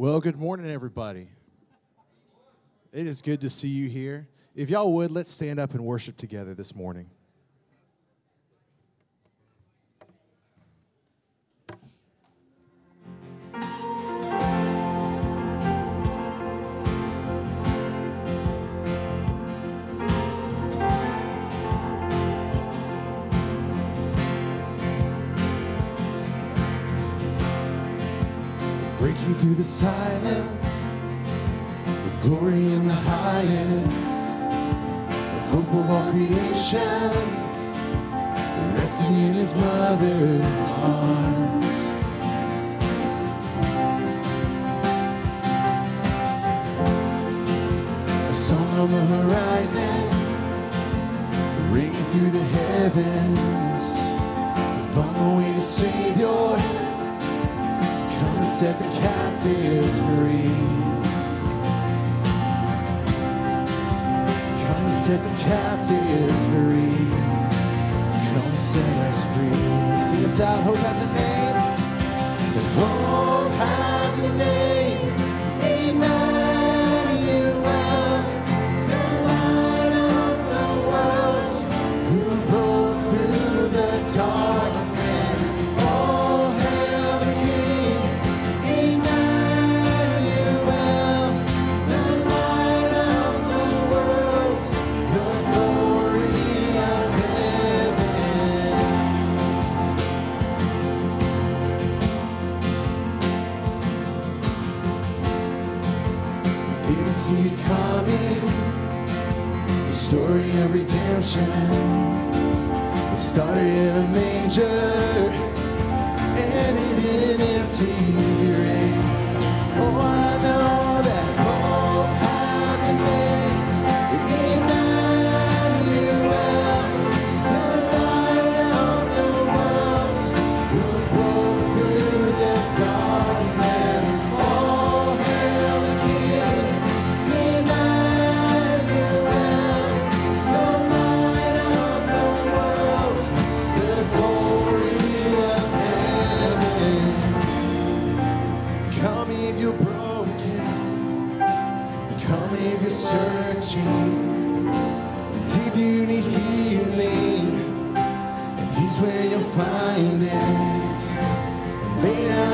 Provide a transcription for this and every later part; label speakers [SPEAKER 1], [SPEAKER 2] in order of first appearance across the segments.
[SPEAKER 1] Well, good morning, everybody. It is good to see you here. If y'all would, let's stand up and worship together this morning.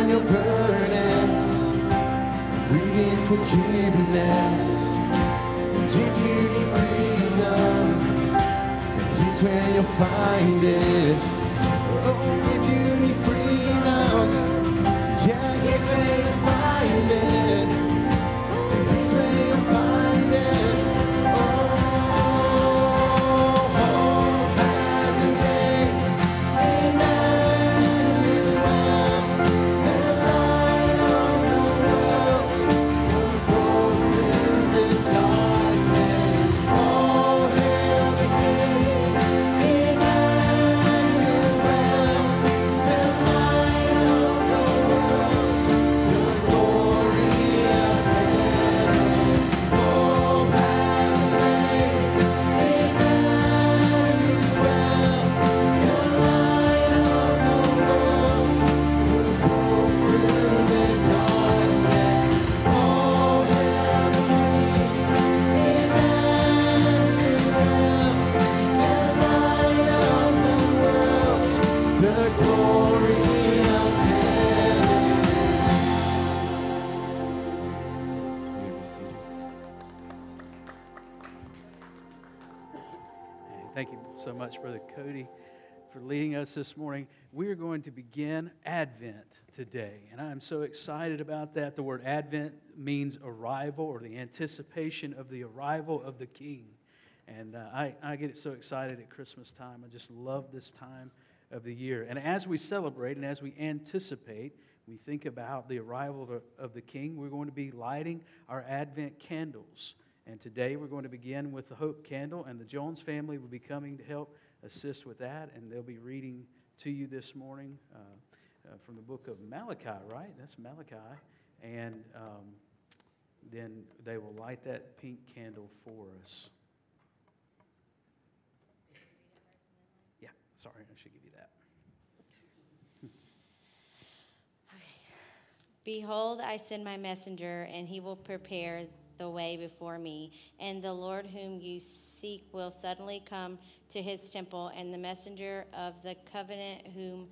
[SPEAKER 1] Down your burdens. Breathe in forgiveness. And you need freedom, He's where you'll find it. Oh, if you need freedom. Yeah, he's where you find it.
[SPEAKER 2] Leading us this morning. We are going to begin Advent today, and I'm so excited about that. The word Advent means arrival or the anticipation of the arrival of the King. And uh, I, I get so excited at Christmas time. I just love this time of the year. And as we celebrate and as we anticipate, we think about the arrival of, of the King, we're going to be lighting our Advent candles. And today we're going to begin with the Hope Candle, and the Jones family will be coming to help assist with that, and they'll be reading to you this morning uh, uh, from the book of Malachi, right? That's Malachi. And um, then they will light that pink candle for us. Yeah, sorry, I should give you that.
[SPEAKER 3] Behold, I send my messenger, and he will prepare the way before me. And the Lord whom you seek will suddenly come to his temple, and the messenger of the covenant whom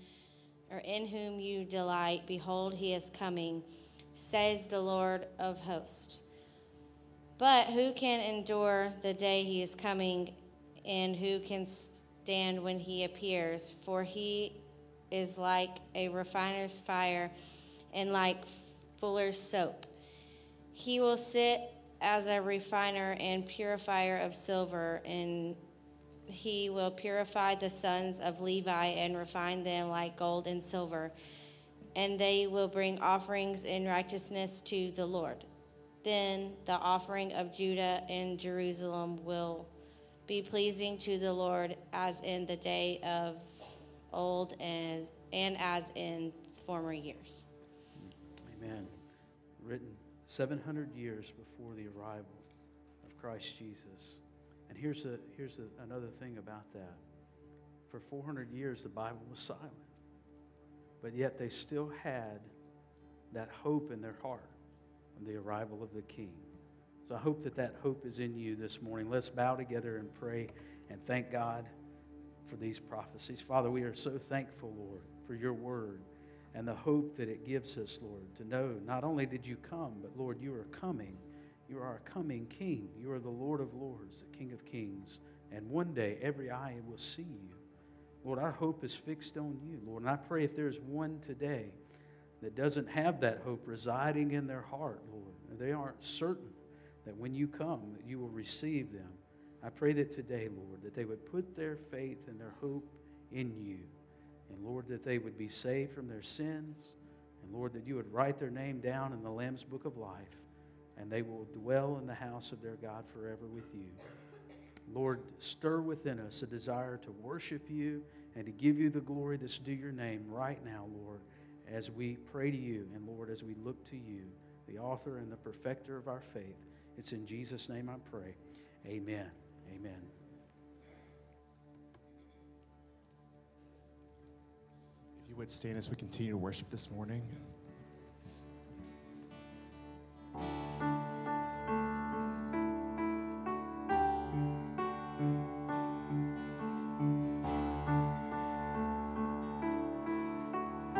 [SPEAKER 3] or in whom you delight, behold, he is coming, says the Lord of hosts. But who can endure the day he is coming, and who can stand when he appears? For he is like a refiner's fire and like fuller's soap. He will sit as a refiner and purifier of silver, and he will purify the sons of Levi and refine them like gold and silver, and they will bring offerings in righteousness to the Lord. Then the offering of Judah and Jerusalem will be pleasing to the Lord as in the day of old as, and as in former years.
[SPEAKER 2] Amen. Written 700 years before the arrival of Christ Jesus. And here's, a, here's a, another thing about that. For 400 years, the Bible was silent. But yet they still had that hope in their heart of the arrival of the King. So I hope that that hope is in you this morning. Let's bow together and pray and thank God for these prophecies. Father, we are so thankful, Lord, for your word and the hope that it gives us, Lord, to know not only did you come, but Lord, you are coming. You are a coming King. You are the Lord of Lords, the King of Kings. And one day every eye will see you. Lord, our hope is fixed on you, Lord. And I pray if there's one today that doesn't have that hope residing in their heart, Lord, and they aren't certain that when you come, that you will receive them. I pray that today, Lord, that they would put their faith and their hope in you. And Lord, that they would be saved from their sins. And Lord, that you would write their name down in the Lamb's book of life. And they will dwell in the house of their God forever with you. Lord, stir within us a desire to worship you and to give you the glory that's due your name right now, Lord, as we pray to you. And Lord, as we look to you, the author and the perfecter of our faith. It's in Jesus' name I pray. Amen. Amen.
[SPEAKER 1] You would stand as we continue to worship this morning.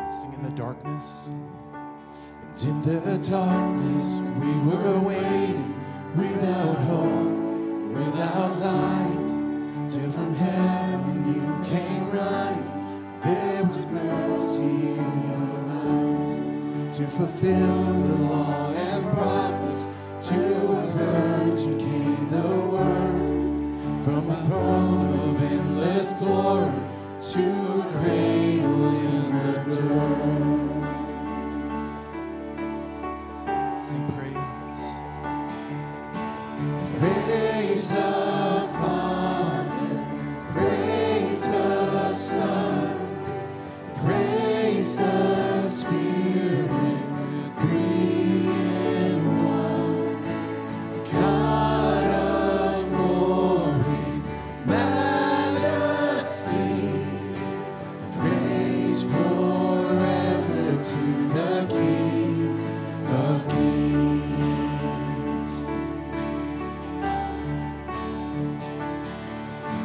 [SPEAKER 1] Sing in the darkness. And in the darkness, we were waiting without hope, without light, till from heaven you came running was mercy in your eyes to fulfill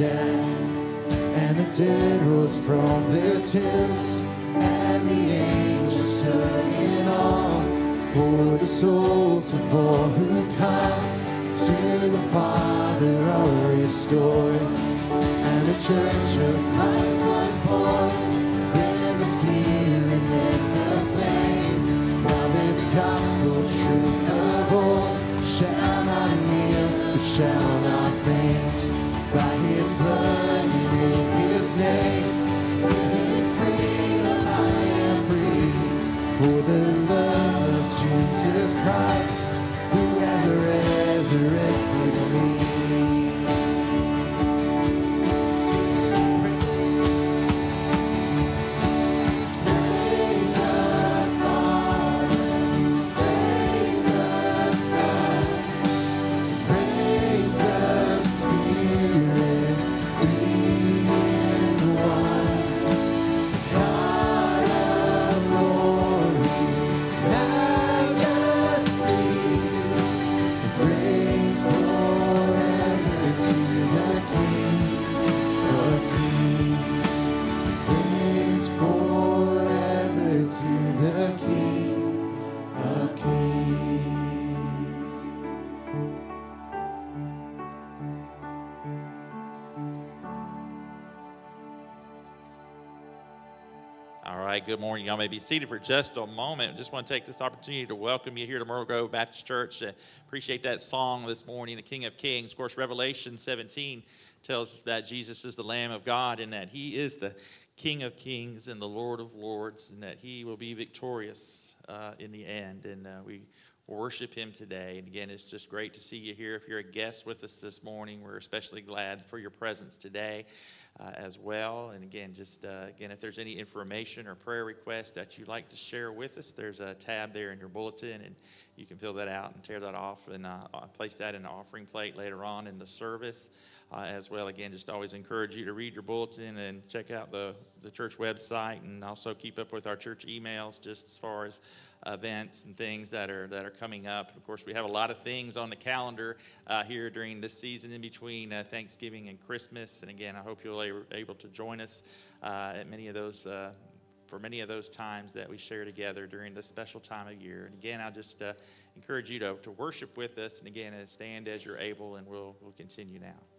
[SPEAKER 1] and the dead rose from their tombs, and the angels stood in awe. For the souls of all who come to the Father are restored, and the Church of Christ was born. All
[SPEAKER 4] right, good morning. Y'all may be seated for just a moment. Just want to take this opportunity to welcome you here to Myrtle Grove Baptist Church. Uh, appreciate that song this morning, the King of Kings. Of course, Revelation 17 tells us that Jesus is the Lamb of God and that He is the King of Kings and the Lord of Lords, and that He will be victorious uh, in the end. And uh, we worship Him today. And again, it's just great to see you here. If you're a guest with us this morning, we're especially glad for your presence today uh, as well. And again, just uh, again, if there's any information or prayer requests that you'd like to share with us, there's a tab there in your bulletin, and you can fill that out and tear that off and uh, uh, place that in the offering plate later on in the service. Uh, as well, again, just always encourage you to read your bulletin and check out the, the church website and also keep up with our church emails just as far as events and things that are that are coming up. Of course, we have a lot of things on the calendar uh, here during this season in between uh, Thanksgiving and Christmas. And again, I hope you'll be able to join us uh, at many of those. Uh, for many of those times that we share together during this special time of year. And again, I'll just uh, encourage you to, to worship with us. And again, uh, stand as you're able, and we'll, we'll continue now.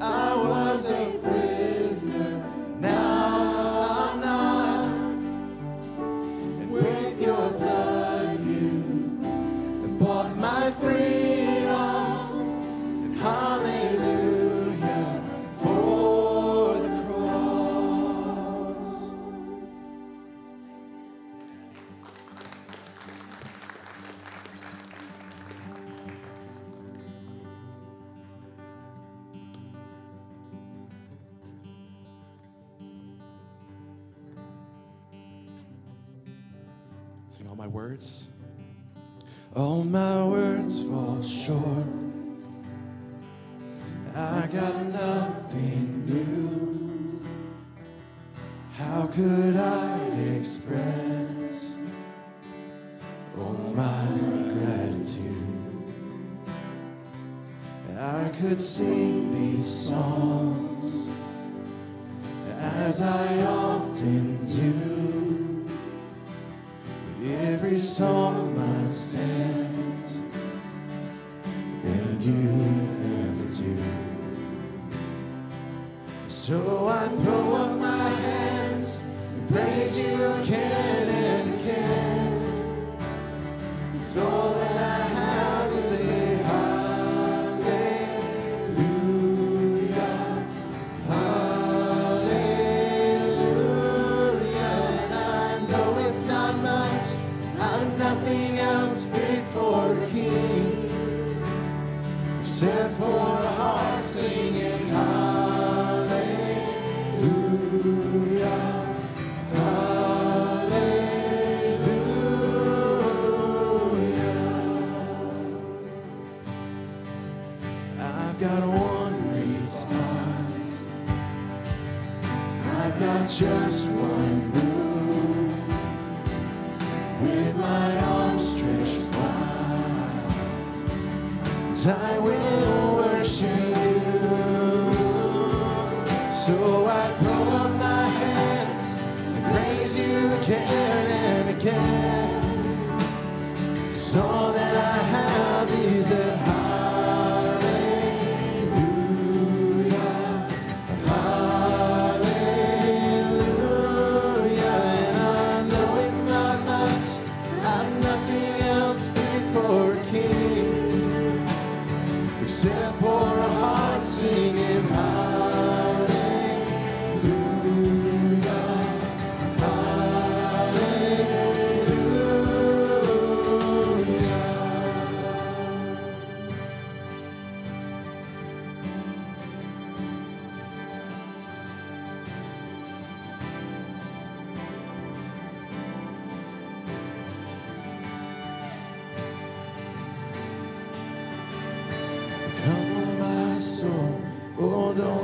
[SPEAKER 1] I was a prisoner.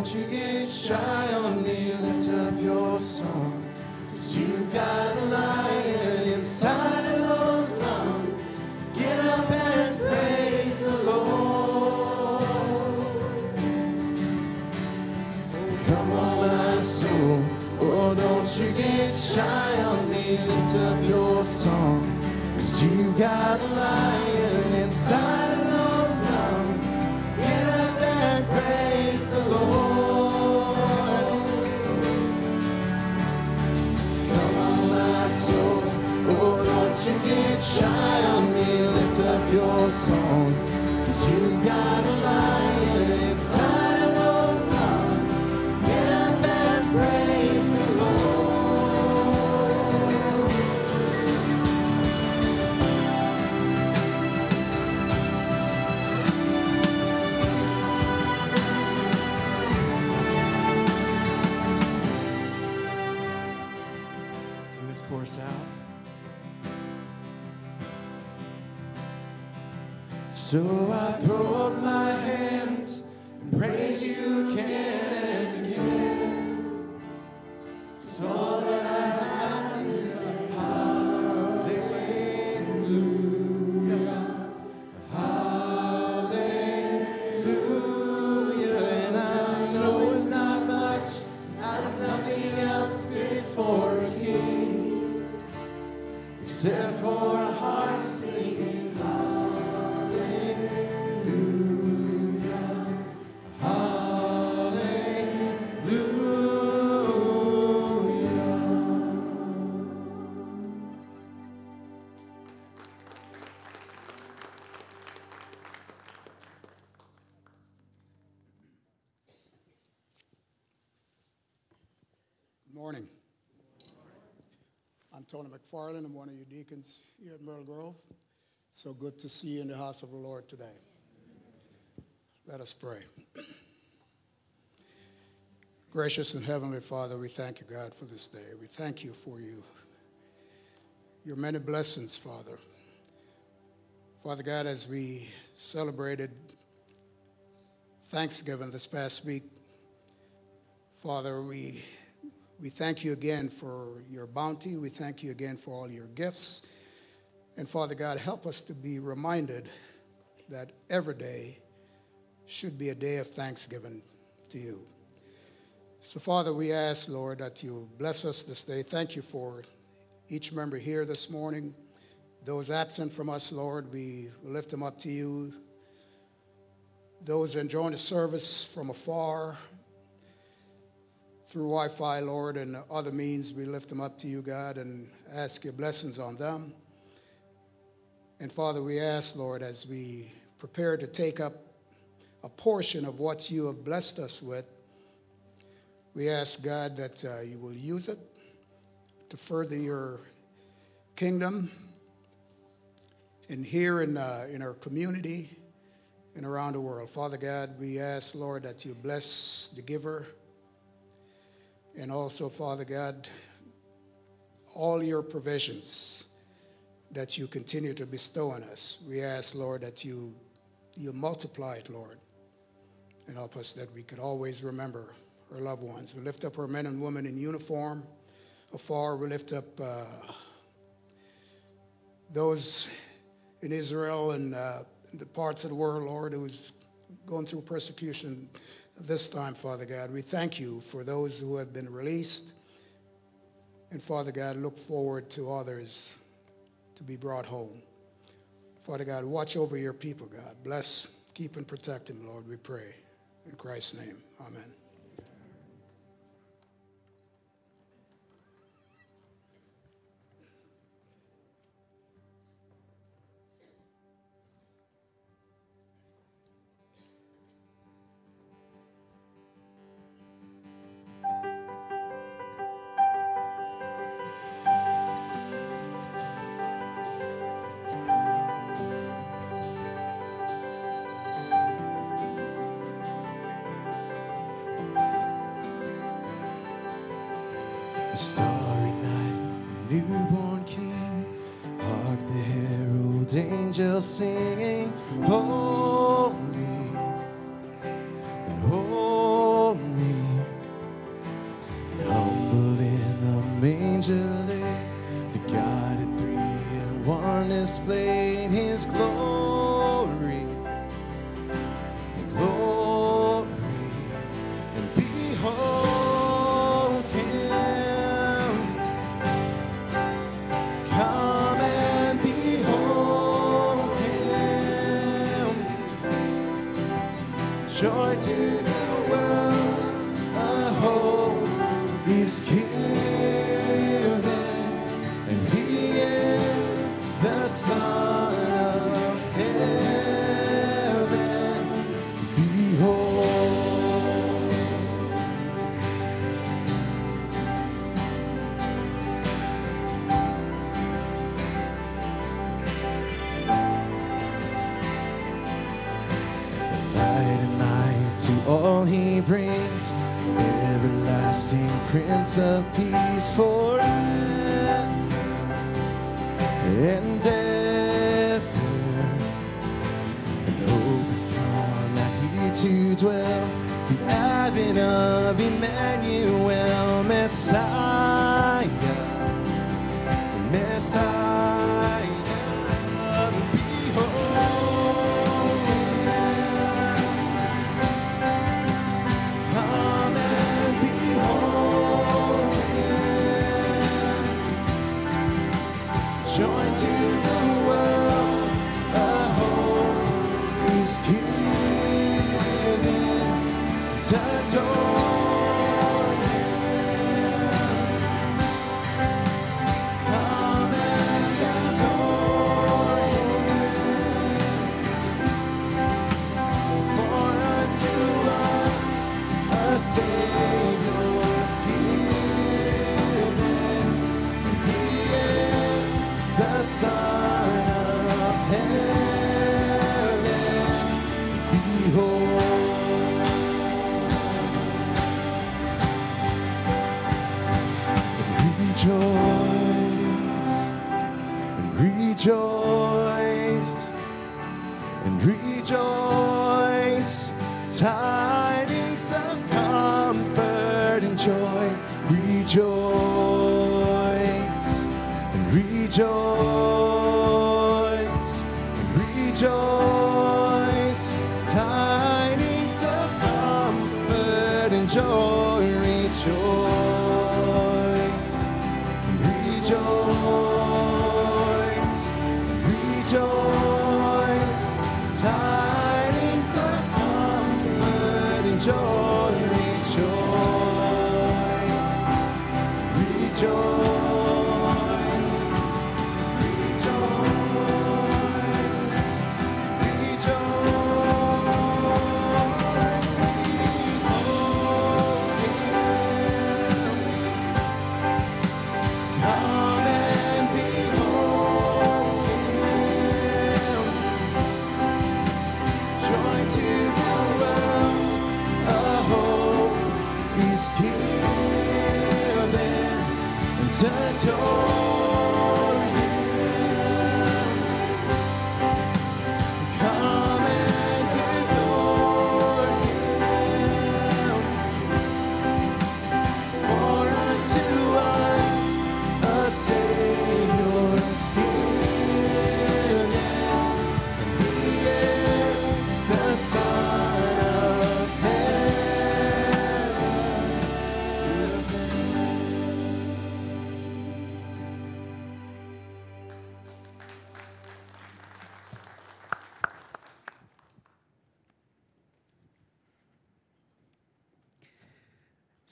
[SPEAKER 1] Don't you get shy on me.
[SPEAKER 5] McFarland. I'm one of your deacons here at Myrtle Grove. So good to see you in the house of the Lord today. Let us pray. Gracious and Heavenly Father, we thank you, God, for this day. We thank you for you, your many blessings, Father. Father God, as we celebrated Thanksgiving this past week, Father, we, we thank you again for your bounty. We thank you again for all your gifts. And Father God, help us to be reminded that every day should be a day of thanksgiving to you. So, Father, we ask, Lord, that you bless us this day. Thank you for each member here this morning. Those absent from us, Lord, we lift them up to you. Those enjoying the service from afar, through Wi Fi, Lord, and other means, we lift them up to you, God, and ask your blessings on them. And Father, we ask, Lord, as we prepare to take up a portion of what you have blessed us with, we ask, God, that uh, you will use it to further your kingdom and here in, uh, in our community and around the world. Father God, we ask, Lord, that you bless the giver. And also, Father God, all your provisions that you continue to bestow on us. We ask, Lord, that you, you multiply it, Lord, and help us that we could always remember our loved ones. We lift up our men and women in uniform afar. We lift up uh, those in Israel and uh, the parts of the world, Lord, who's going through persecution this time, Father God. We thank you for those who have been released. And Father God, look forward to others to be brought home. Father God, watch over your people, God. Bless, keep, and protect him, Lord, we pray. In Christ's name, amen.
[SPEAKER 1] Angels singing, holy Prince of Peace forever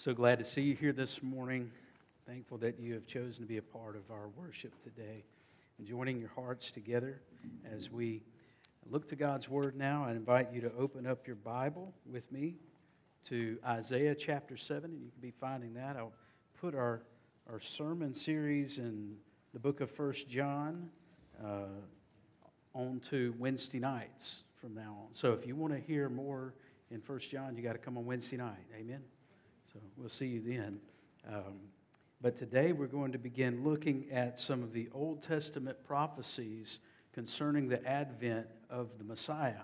[SPEAKER 2] So glad to see you here this morning. Thankful that you have chosen to be a part of our worship today and joining your hearts together as we look to God's Word now. I invite you to open up your Bible with me to Isaiah chapter 7, and you can be finding that. I'll put our, our sermon series in the book of First John uh, on to Wednesday nights from now on. So if you want to hear more in First John, you got to come on Wednesday night. Amen. So we'll see you then. Um, but today we're going to begin looking at some of the Old Testament prophecies concerning the advent of the Messiah.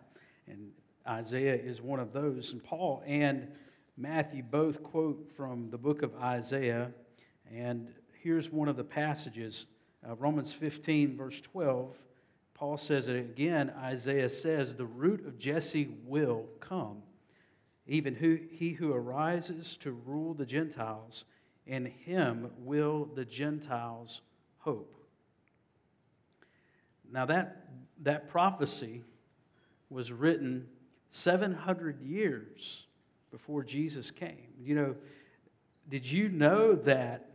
[SPEAKER 2] And Isaiah is one of those. And Paul and Matthew both quote from the book of Isaiah. And here's one of the passages uh, Romans 15, verse 12. Paul says it again. Isaiah says, The root of Jesse will come even who, he who arises to rule the Gentiles, in him will the Gentiles hope. Now, that, that prophecy was written 700 years before Jesus came. You know, did you know that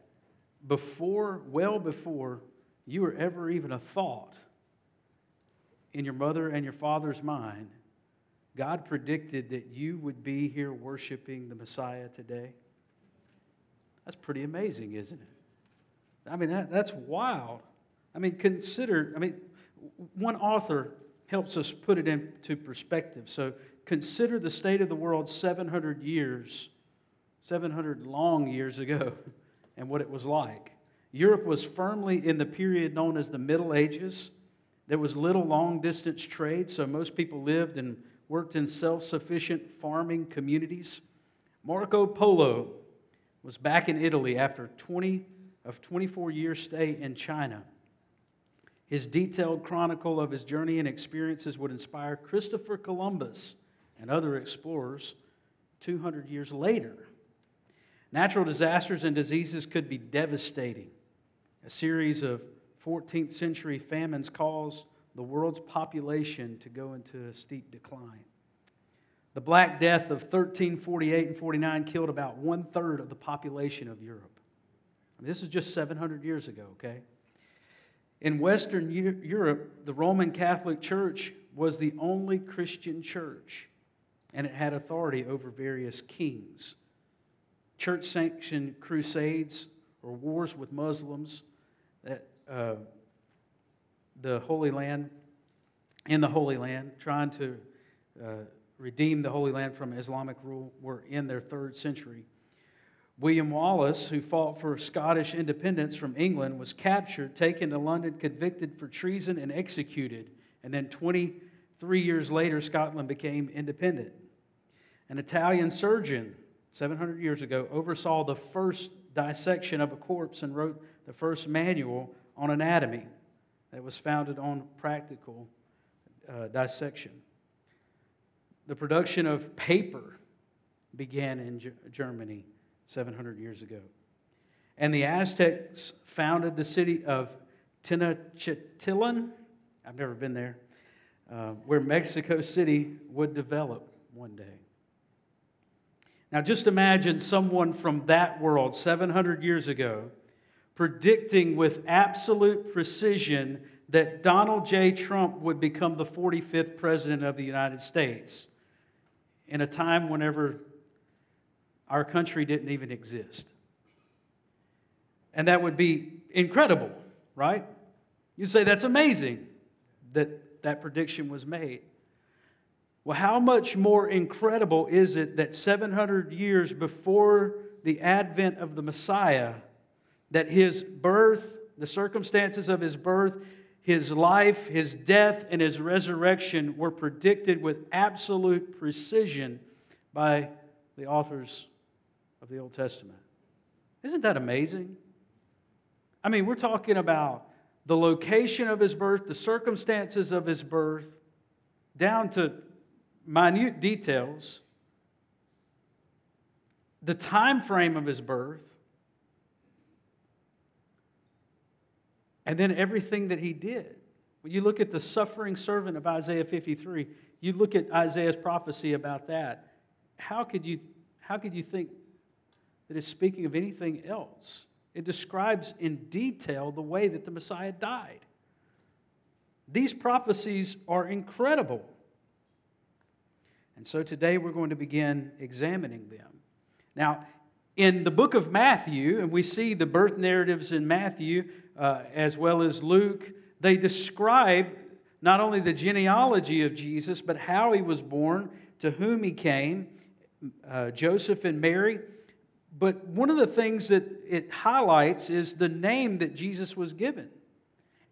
[SPEAKER 2] before, well before you were ever even a thought, in your mother and your father's mind, God predicted that you would be here worshiping the Messiah today? That's pretty amazing, isn't it? I mean, that, that's wild. I mean, consider, I mean, one author helps us put it into perspective. So consider the state of the world 700 years, 700 long years ago, and what it was like. Europe was firmly in the period known as the Middle Ages. There was little long distance trade, so most people lived and worked in self sufficient farming communities. Marco Polo was back in Italy after 20 of 24 years stay in China. His detailed chronicle of his journey and experiences would inspire Christopher Columbus and other explorers 200 years later. Natural disasters and diseases could be devastating. A series of 14th century famines caused the world's population to go into a steep decline. The Black Death of 1348 and 49 killed about one third of the population of Europe. I mean, this is just 700 years ago, okay? In Western Europe, the Roman Catholic Church was the only Christian church, and it had authority over various kings. Church sanctioned crusades or wars with Muslims that uh, the Holy Land, in the Holy Land, trying to uh, redeem the Holy Land from Islamic rule, were in their third century. William Wallace, who fought for Scottish independence from England, was captured, taken to London, convicted for treason, and executed. And then 23 years later, Scotland became independent. An Italian surgeon, 700 years ago, oversaw the first dissection of a corpse and wrote the first manual on anatomy that was founded on practical uh, dissection. The production of paper began in G- Germany 700 years ago. And the Aztecs founded the city of Tenochtitlan. I've never been there, uh, where Mexico City would develop one day. Now, just imagine someone from that world 700 years ago predicting with absolute precision that Donald J. Trump would become the 45th president of the United States in a time whenever our country didn't even exist. And that would be incredible, right? You'd say that's amazing that that prediction was made. Well, how much more incredible is it that 700 years before the advent of the Messiah, that his birth, the circumstances of his birth, his life, his death, and his resurrection were predicted with absolute precision by the authors of the Old Testament. Isn't that amazing? I mean, we're talking about the location of his birth, the circumstances of his birth, down to minute details, the time frame of his birth, and then everything that he did. When you look at the suffering servant of Isaiah 53, you look at Isaiah's prophecy about that. How could you, how could you think that is speaking of anything else. It describes in detail the way that the Messiah died. These prophecies are incredible. And so today we're going to begin examining them. Now, in the book of Matthew, and we see the birth narratives in Matthew uh, as well as Luke, they describe not only the genealogy of Jesus, but how he was born, to whom he came, uh, Joseph and Mary, but one of the things that it highlights is the name that Jesus was given.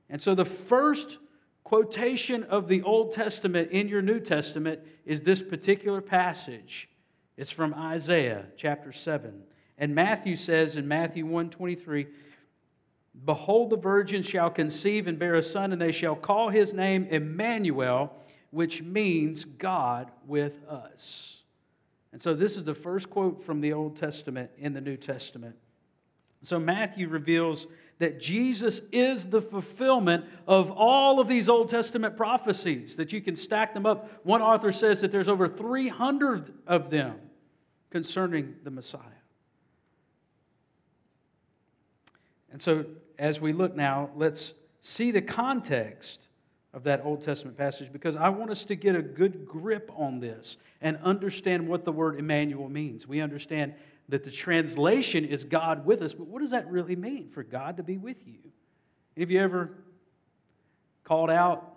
[SPEAKER 2] And so the first quotation of the Old Testament in your New Testament is this particular passage. It's from Isaiah chapter 7. And Matthew says in Matthew 1:23, Behold, the virgin shall conceive and bear a son, and they shall call his name Emmanuel, which means God with us. And so this is the first quote from the Old Testament in the New Testament. So Matthew reveals that Jesus is the fulfillment of all of these Old Testament prophecies, that you can stack them up. One author says that there's over 300 of them concerning the Messiah. And so, as we look now, let's see the context of that Old Testament passage because I want us to get a good grip on this and understand what the word Emmanuel means. We understand that the translation is God with us, but what does that really mean for God to be with you? Have you ever called out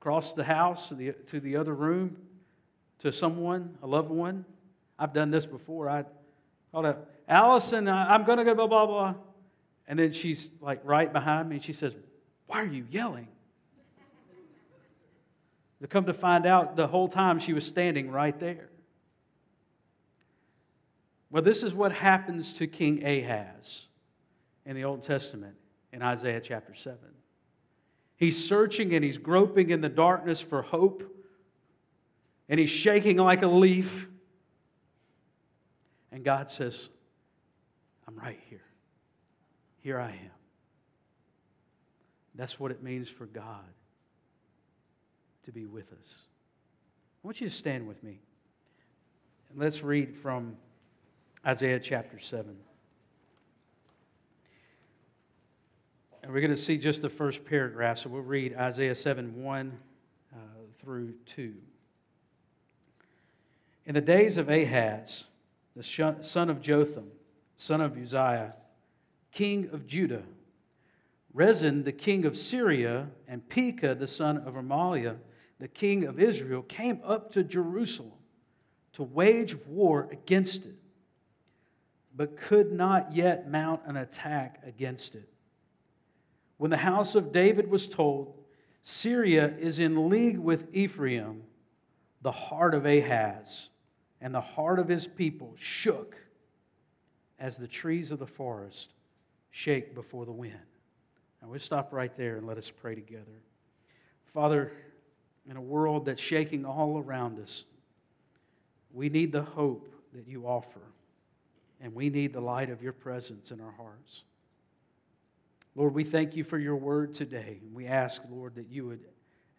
[SPEAKER 2] across the house to the, to the other room to someone, a loved one? I've done this before. I called out, Allison, uh, I'm going to go blah, blah, blah. And then she's like right behind me and she says, Why are you yelling? To come to find out, the whole time she was standing right there. Well, this is what happens to King Ahaz in the Old Testament in Isaiah chapter 7. He's searching and he's groping in the darkness for hope, and he's shaking like a leaf. And God says, I'm right here. Here I am. That's what it means for God to be with us. I want you to stand with me. And let's read from Isaiah chapter 7. And we're going to see just the first paragraph. So we'll read Isaiah 7 1 uh, through 2. In the days of Ahaz, the son of Jotham, son of Uzziah, king of Judah, Rezin, the king of Syria, and Pekah, the son of Remaliah, the king of Israel, came up to Jerusalem to wage war against it, but could not yet mount an attack against it. When the house of David was told, Syria is in league with Ephraim, the heart of Ahaz and the heart of his people shook as the trees of the forest shake before the wind. Now we'll stop right there and let us pray together. Father, in a world that's shaking all around us, we need the hope that you offer, and we need the light of your presence in our hearts. Lord, we thank you for your word today. and We ask, Lord, that you would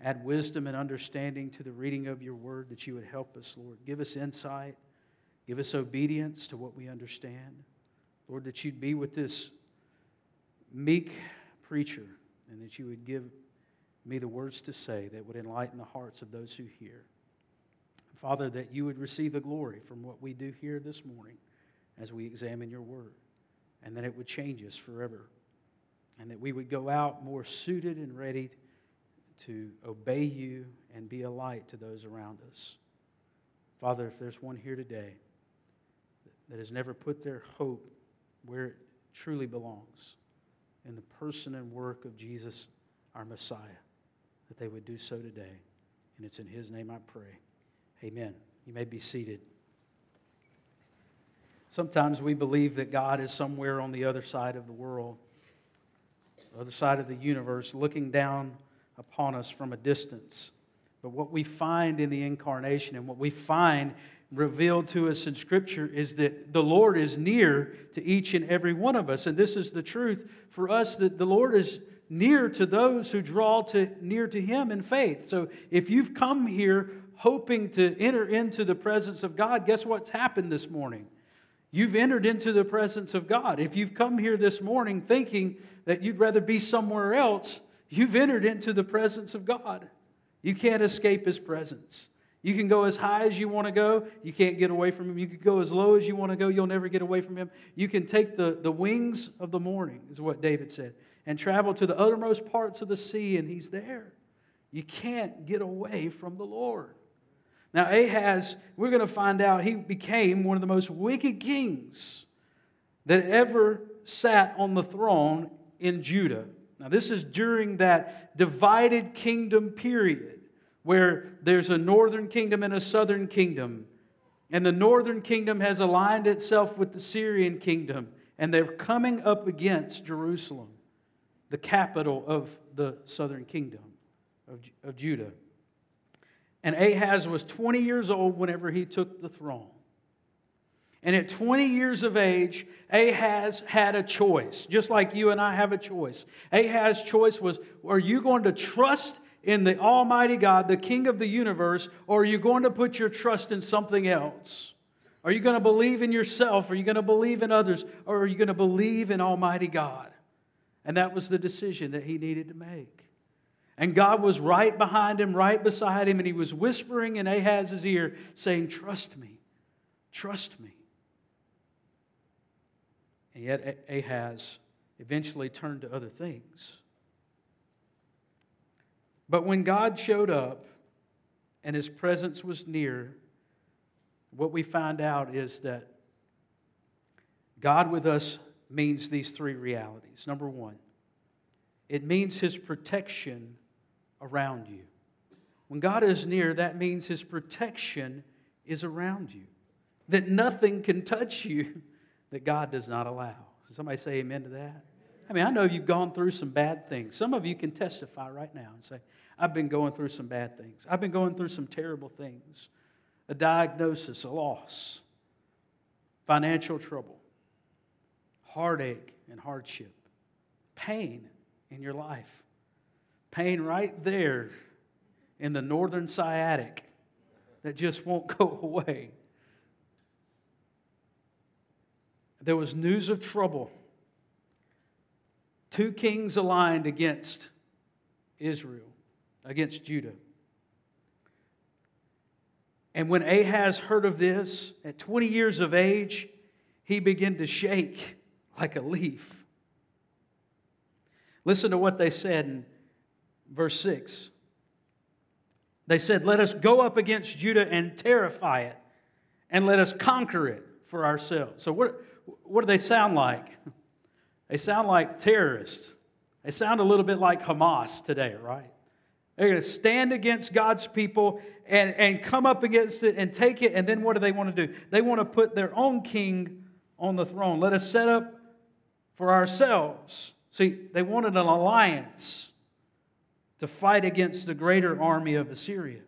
[SPEAKER 2] add wisdom and understanding to the reading of your word, that you would help us, Lord. Give us insight, give us obedience to what we understand. Lord, that you'd be with this meek preacher and that you would give me the words to say that would enlighten the hearts of those who hear. Father, that you would receive the glory from what we do here this morning as we examine your word, and that it would change us forever and that we would go out more suited and ready to obey you and be a light to those around us. Father, if there's one here today that has never put their hope where it truly belongs, in the person and work of Jesus, our Messiah, that they would do so today. And it's in His name I pray. Amen. You may be seated. Sometimes we believe that God is somewhere on the other side of the world the other side of the universe, looking down upon us from a distance. But what we find in the incarnation and what we find revealed to us in Scripture is that the Lord is near to each and every one of us. And this is the truth for us that the Lord is near to those who draw to, near to Him in faith. So if you've come here hoping to enter into the presence of God, guess what's happened this morning? You've entered into the presence of God. If you've come here this morning thinking that you'd rather be somewhere else, you've entered into the presence of God. You can't escape His presence. You can go as high as you want to go. You can't get away from Him. You can go as low as you want to go. You'll never get away from Him. You can take the, the wings of the morning, is what David said, and travel to the uttermost parts of the sea, and He's there. You can't get away from the Lord. Now, Ahaz, we're going to find out he became one of the most wicked kings that ever sat on the throne in Judah. Now, this is during that divided kingdom period where there's a northern kingdom and a southern kingdom. And the northern kingdom has aligned itself with the Syrian kingdom, and they're coming up against Jerusalem, the capital of the southern kingdom of, of Judah. And Ahaz was 20 years old whenever he took the throne. And at 20 years of age, Ahaz had a choice, just like you and I have a choice. Ahaz's choice was are you going to trust in the Almighty God, the King of the universe, or are you going to put your trust in something else? Are you going to believe in yourself? Are you going to believe in others? Or are you going to believe in Almighty God? And that was the decision that he needed to make. And God was right behind him, right beside him, and he was whispering in Ahaz's ear, saying, Trust me, trust me. And yet Ahaz eventually turned to other things. But when God showed up and his presence was near, what we find out is that God with us means these three realities. Number one, it means his protection around you. When God is near, that means his protection is around you, that nothing can touch you that God does not allow. somebody say amen to that? I mean, I know you've gone through some bad things. Some of you can testify right now and say, I've been going through some bad things. I've been going through some terrible things a diagnosis, a loss, financial trouble, heartache and hardship, pain in your life, pain right there in the northern sciatic that just won't go away. There was news of trouble. Two kings aligned against Israel, against Judah. And when Ahaz heard of this, at 20 years of age, he began to shake like a leaf. Listen to what they said in verse 6. They said, Let us go up against Judah and terrify it, and let us conquer it for ourselves. So, what, what do they sound like? They sound like terrorists. They sound a little bit like Hamas today, right? They're going to stand against God's people and, and come up against it and take it. And then what do they want to do? They want to put their own king on the throne. Let us set up for ourselves. See, they wanted an alliance to fight against the greater army of Assyria.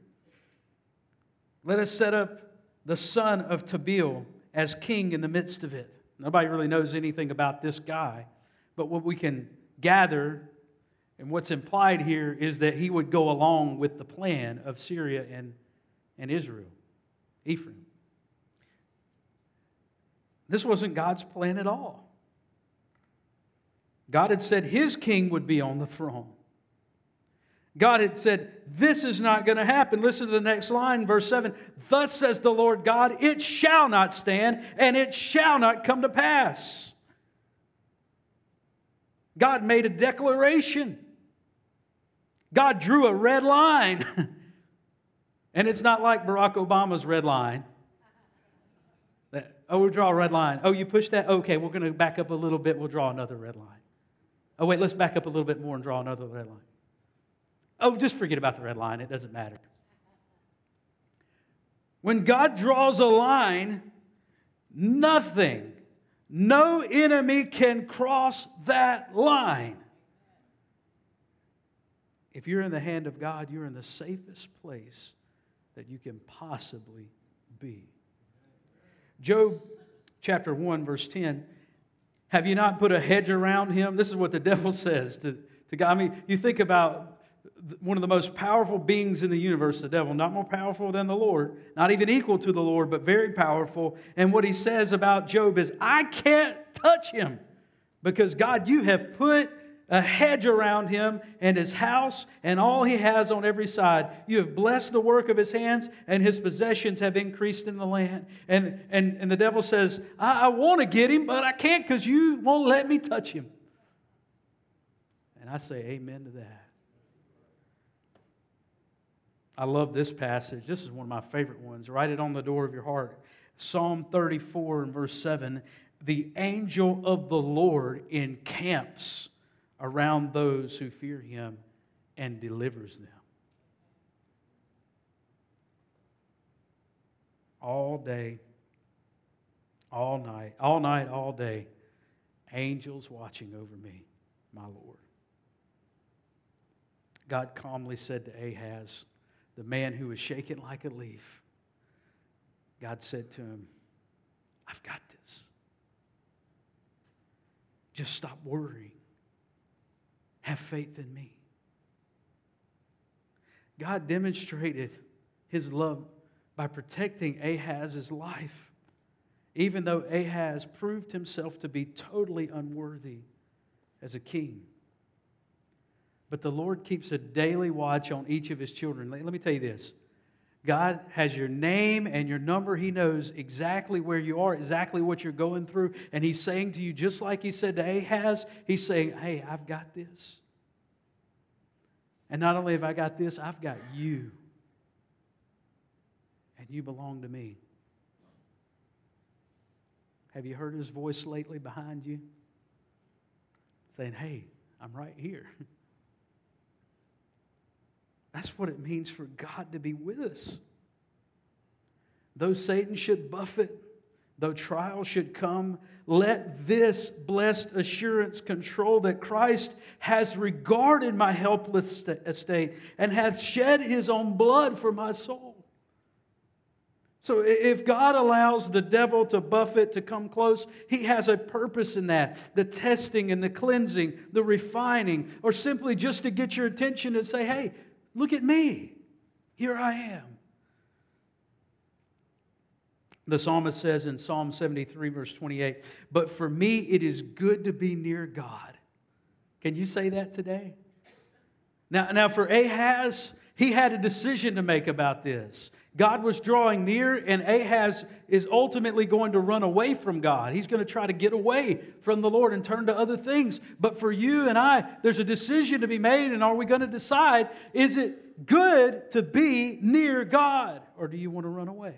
[SPEAKER 2] Let us set up the son of Tabeel as king in the midst of it. Nobody really knows anything about this guy, but what we can gather and what's implied here is that he would go along with the plan of Syria and, and Israel, Ephraim. This wasn't God's plan at all. God had said his king would be on the throne. God had said, This is not going to happen. Listen to the next line, verse 7. Thus says the Lord God, it shall not stand, and it shall not come to pass. God made a declaration. God drew a red line. and it's not like Barack Obama's red line. Oh, we'll draw a red line. Oh, you push that? Okay, we're going to back up a little bit. We'll draw another red line. Oh, wait, let's back up a little bit more and draw another red line. Oh, just forget about the red line. It doesn't matter. When God draws a line, nothing, no enemy can cross that line. If you're in the hand of God, you're in the safest place that you can possibly be. Job chapter 1, verse 10 Have you not put a hedge around him? This is what the devil says to, to God. I mean, you think about one of the most powerful beings in the universe, the devil, not more powerful than the Lord, not even equal to the Lord, but very powerful. And what he says about Job is, I can't touch him because God, you have put a hedge around him and his house and all he has on every side. You have blessed the work of his hands, and his possessions have increased in the land. And, and, and the devil says, I, I want to get him, but I can't because you won't let me touch him. And I say, Amen to that. I love this passage. This is one of my favorite ones. Write it on the door of your heart. Psalm 34 and verse 7 The angel of the Lord encamps around those who fear him and delivers them. All day, all night, all night, all day, angels watching over me, my Lord. God calmly said to Ahaz, the man who was shaken like a leaf, God said to him, I've got this. Just stop worrying. Have faith in me. God demonstrated his love by protecting Ahaz's life, even though Ahaz proved himself to be totally unworthy as a king. But the Lord keeps a daily watch on each of his children. Let me tell you this God has your name and your number. He knows exactly where you are, exactly what you're going through. And He's saying to you, just like He said to Ahaz, He's saying, Hey, I've got this. And not only have I got this, I've got you. And you belong to me. Have you heard His voice lately behind you? Saying, Hey, I'm right here. That's what it means for God to be with us. Though Satan should buffet, though trials should come, let this blessed assurance control that Christ has regarded my helpless estate and hath shed his own blood for my soul. So if God allows the devil to buffet, to come close, he has a purpose in that. The testing and the cleansing, the refining, or simply just to get your attention and say, hey, Look at me. Here I am. The psalmist says in Psalm 73, verse 28, But for me it is good to be near God. Can you say that today? Now, now for Ahaz, he had a decision to make about this. God was drawing near, and Ahaz is ultimately going to run away from God. He's going to try to get away from the Lord and turn to other things. But for you and I, there's a decision to be made, and are we going to decide is it good to be near God, or do you want to run away?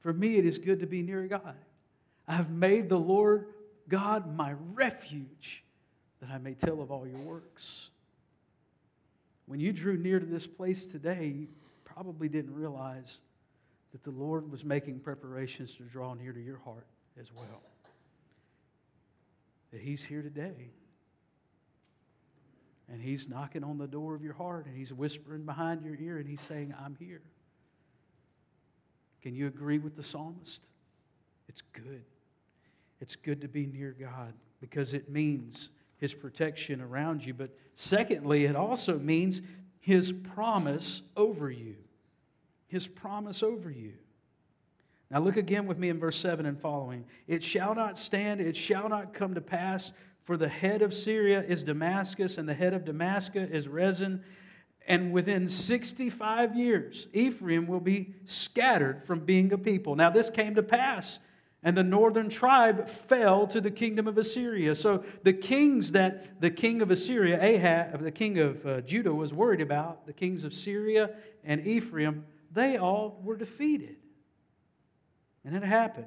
[SPEAKER 2] For me, it is good to be near God. I have made the Lord God my refuge that I may tell of all your works. When you drew near to this place today, you probably didn't realize that the Lord was making preparations to draw near to your heart as well. That He's here today. And He's knocking on the door of your heart and He's whispering behind your ear and He's saying, I'm here. Can you agree with the psalmist? It's good. It's good to be near God because it means His protection around you. But secondly, it also means his promise over you. His promise over you. Now, look again with me in verse 7 and following. It shall not stand, it shall not come to pass, for the head of Syria is Damascus, and the head of Damascus is Rezin. And within 65 years, Ephraim will be scattered from being a people. Now, this came to pass and the northern tribe fell to the kingdom of Assyria. So the kings that the king of Assyria, Ahab, the king of uh, Judah, was worried about, the kings of Syria and Ephraim, they all were defeated. And it happened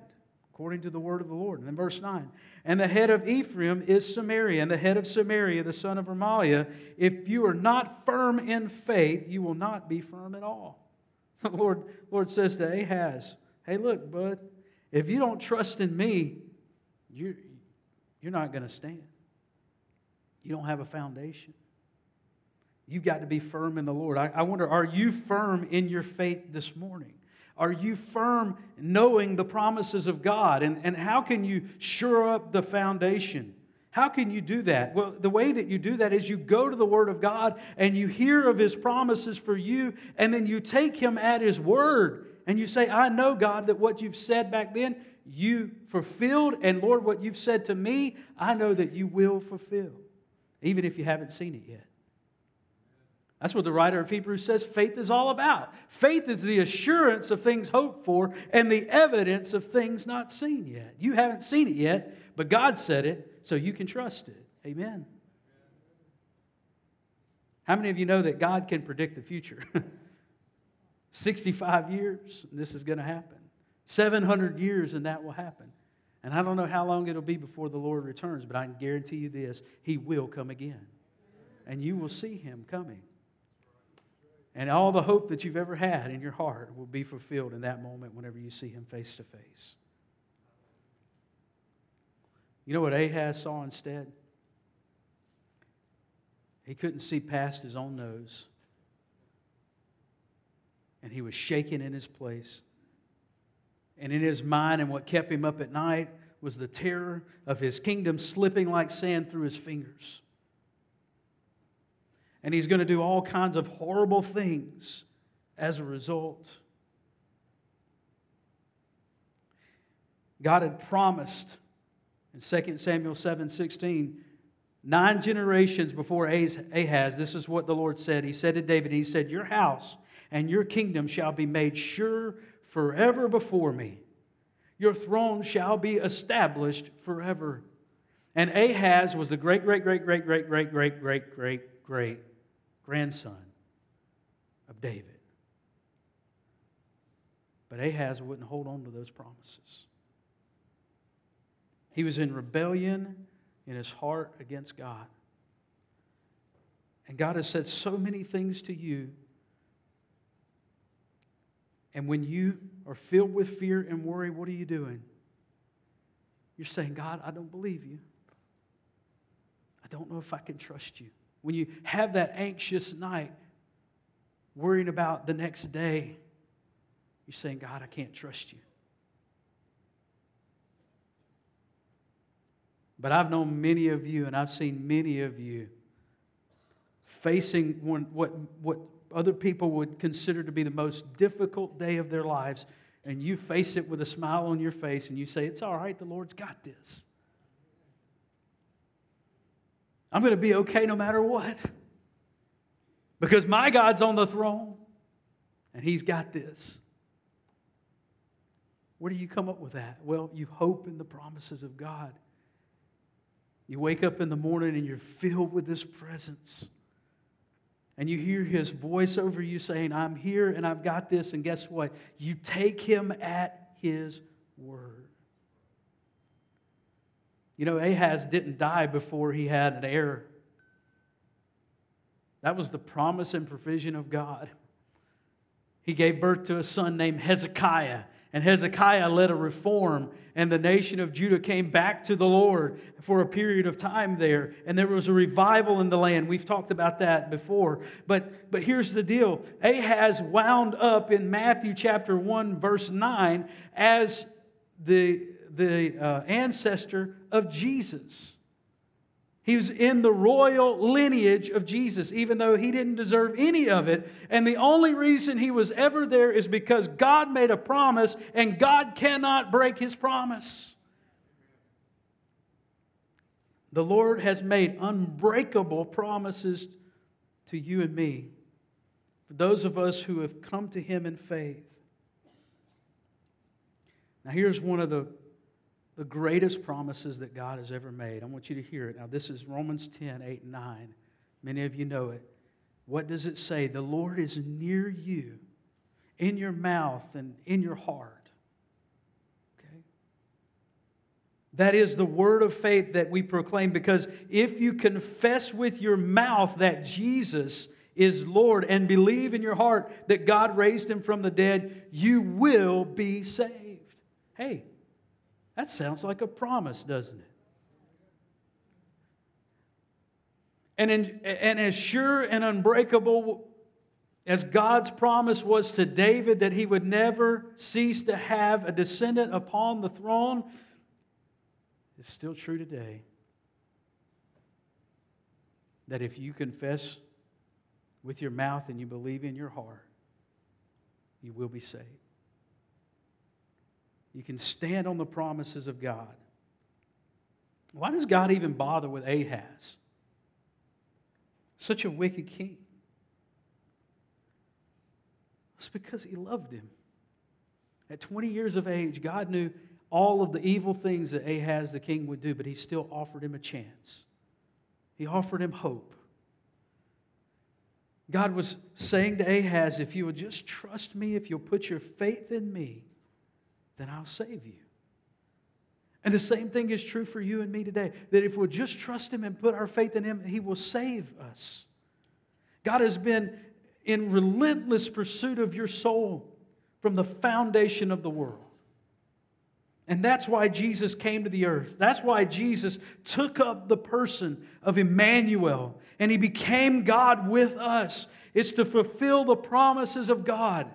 [SPEAKER 2] according to the word of the Lord. And then verse 9. And the head of Ephraim is Samaria, and the head of Samaria, the son of Remaliah. If you are not firm in faith, you will not be firm at all. The Lord, Lord says to Ahaz, Hey, look, bud, if you don't trust in me, you're, you're not going to stand. You don't have a foundation. You've got to be firm in the Lord. I, I wonder, are you firm in your faith this morning? Are you firm knowing the promises of God? And, and how can you shore up the foundation? How can you do that? Well, the way that you do that is you go to the Word of God and you hear of His promises for you, and then you take Him at His word and you say, I know, God, that what you've said back then, you fulfilled. And Lord, what you've said to me, I know that you will fulfill, even if you haven't seen it yet. That's what the writer of Hebrews says faith is all about. Faith is the assurance of things hoped for and the evidence of things not seen yet. You haven't seen it yet, but God said it, so you can trust it. Amen. How many of you know that God can predict the future? 65 years, this is going to happen. 700 years, and that will happen. And I don't know how long it'll be before the Lord returns, but I can guarantee you this He will come again. And you will see Him coming. And all the hope that you've ever had in your heart will be fulfilled in that moment whenever you see Him face to face. You know what Ahaz saw instead? He couldn't see past his own nose and he was shaken in his place. And in his mind, and what kept him up at night was the terror of his kingdom slipping like sand through his fingers. And he's going to do all kinds of horrible things as a result. God had promised in 2 Samuel 7 16 Nine generations before Ahaz, this is what the Lord said. He said to David, He said, Your house and your kingdom shall be made sure forever before me. Your throne shall be established forever. And Ahaz was the great, great, great, great, great, great, great, great, great, great grandson of David. But Ahaz wouldn't hold on to those promises. He was in rebellion in his heart against God. And God has said so many things to you. And when you are filled with fear and worry, what are you doing? You're saying, God, I don't believe you. I don't know if I can trust you. When you have that anxious night, worrying about the next day, you're saying, God, I can't trust you. But I've known many of you, and I've seen many of you facing one, what, what other people would consider to be the most difficult day of their lives, and you face it with a smile on your face, and you say, It's all right, the Lord's got this. I'm going to be okay no matter what. Because my God's on the throne, and He's got this. Where do you come up with that? Well, you hope in the promises of God. You wake up in the morning and you're filled with His presence. And you hear His voice over you saying, I'm here and I've got this. And guess what? You take Him at His word. You know, Ahaz didn't die before he had an heir. That was the promise and provision of God. He gave birth to a son named Hezekiah. And Hezekiah led a reform, and the nation of Judah came back to the Lord for a period of time there. And there was a revival in the land. We've talked about that before. But, but here's the deal Ahaz wound up in Matthew chapter 1, verse 9, as the, the uh, ancestor of Jesus. He was in the royal lineage of Jesus, even though he didn't deserve any of it. And the only reason he was ever there is because God made a promise, and God cannot break his promise. The Lord has made unbreakable promises to you and me, for those of us who have come to him in faith. Now, here's one of the the greatest promises that God has ever made. I want you to hear it. Now, this is Romans 10 8 and 9. Many of you know it. What does it say? The Lord is near you, in your mouth and in your heart. Okay? That is the word of faith that we proclaim because if you confess with your mouth that Jesus is Lord and believe in your heart that God raised him from the dead, you will be saved. Hey, that sounds like a promise, doesn't it? And, in, and as sure and unbreakable as God's promise was to David that he would never cease to have a descendant upon the throne, it's still true today. That if you confess with your mouth and you believe in your heart, you will be saved. You can stand on the promises of God. Why does God even bother with Ahaz? Such a wicked king. It's because he loved him. At 20 years of age, God knew all of the evil things that Ahaz the king would do, but he still offered him a chance. He offered him hope. God was saying to Ahaz, if you will just trust me, if you'll put your faith in me, then I'll save you. And the same thing is true for you and me today that if we'll just trust Him and put our faith in Him, He will save us. God has been in relentless pursuit of your soul from the foundation of the world. And that's why Jesus came to the earth. That's why Jesus took up the person of Emmanuel and he became God with us. It's to fulfill the promises of God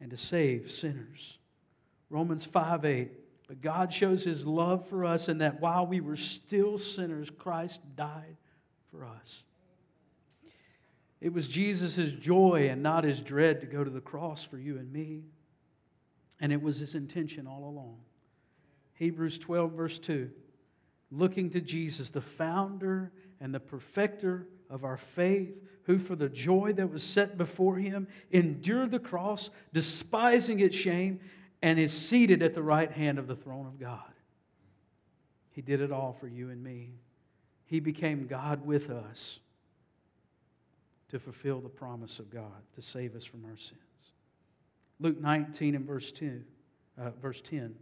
[SPEAKER 2] and to save sinners. Romans 5 8. But God shows his love for us in that while we were still sinners, Christ died for us. It was Jesus' joy and not his dread to go to the cross for you and me. And it was his intention all along. Hebrews 12, verse 2. looking to Jesus, the founder and the perfecter of our faith, who for the joy that was set before him endured the cross, despising its shame, and is seated at the right hand of the throne of God. He did it all for you and me. He became God with us to fulfill the promise of God, to save us from our sins. Luke 19 and verse 2, uh, verse 10.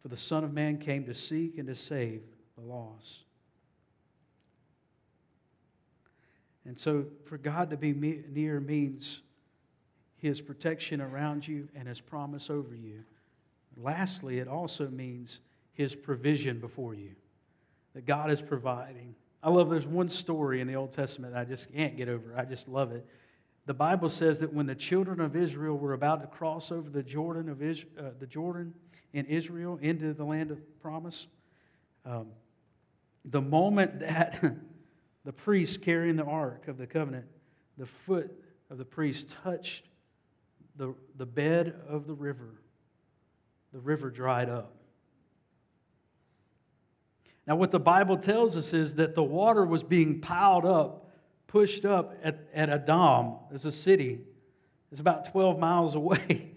[SPEAKER 2] For the Son of Man came to seek and to save the lost. And so, for God to be near means His protection around you and His promise over you. Lastly, it also means His provision before you, that God is providing. I love there's one story in the Old Testament I just can't get over. I just love it. The Bible says that when the children of Israel were about to cross over the Jordan of Israel, uh, the Jordan in Israel into the land of promise, um, the moment that the priest carrying the ark of the covenant, the foot of the priest touched the, the bed of the river, the river dried up. Now, what the Bible tells us is that the water was being piled up, pushed up at, at Adam, as a city. It's about 12 miles away.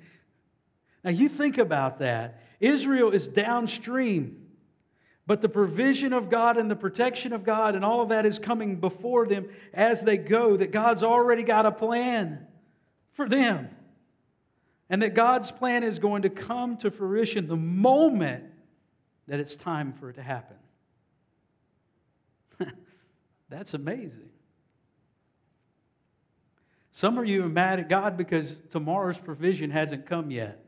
[SPEAKER 2] Now, you think about that. Israel is downstream. But the provision of God and the protection of God and all of that is coming before them as they go, that God's already got a plan for them. And that God's plan is going to come to fruition the moment that it's time for it to happen. That's amazing. Some of you are mad at God because tomorrow's provision hasn't come yet.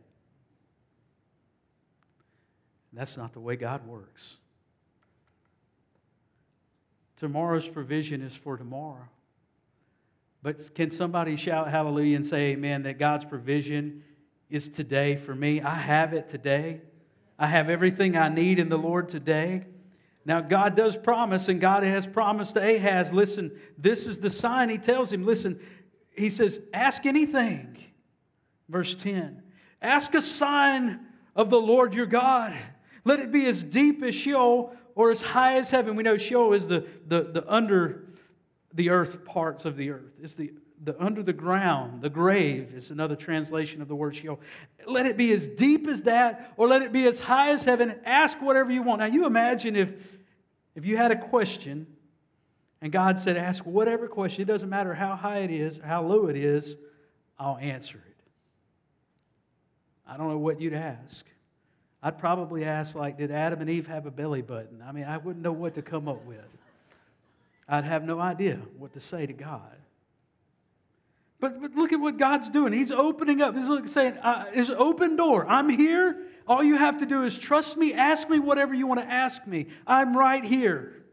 [SPEAKER 2] That's not the way God works. Tomorrow's provision is for tomorrow. But can somebody shout hallelujah and say amen that God's provision is today for me? I have it today. I have everything I need in the Lord today. Now, God does promise, and God has promised to Ahaz listen, this is the sign. He tells him, listen, he says, ask anything. Verse 10 Ask a sign of the Lord your God. Let it be as deep as Sheol or as high as heaven. We know Sheol is the, the, the under the earth parts of the earth. It's the, the under the ground, the grave is another translation of the word Sheol. Let it be as deep as that, or let it be as high as heaven. Ask whatever you want. Now you imagine if if you had a question and God said, ask whatever question, it doesn't matter how high it is, how low it is, I'll answer it. I don't know what you'd ask. I'd probably ask, like, did Adam and Eve have a belly button? I mean, I wouldn't know what to come up with. I'd have no idea what to say to God. But, but look at what God's doing. He's opening up. He's like saying, uh, "Is open door. I'm here. All you have to do is trust me. Ask me whatever you want to ask me. I'm right here."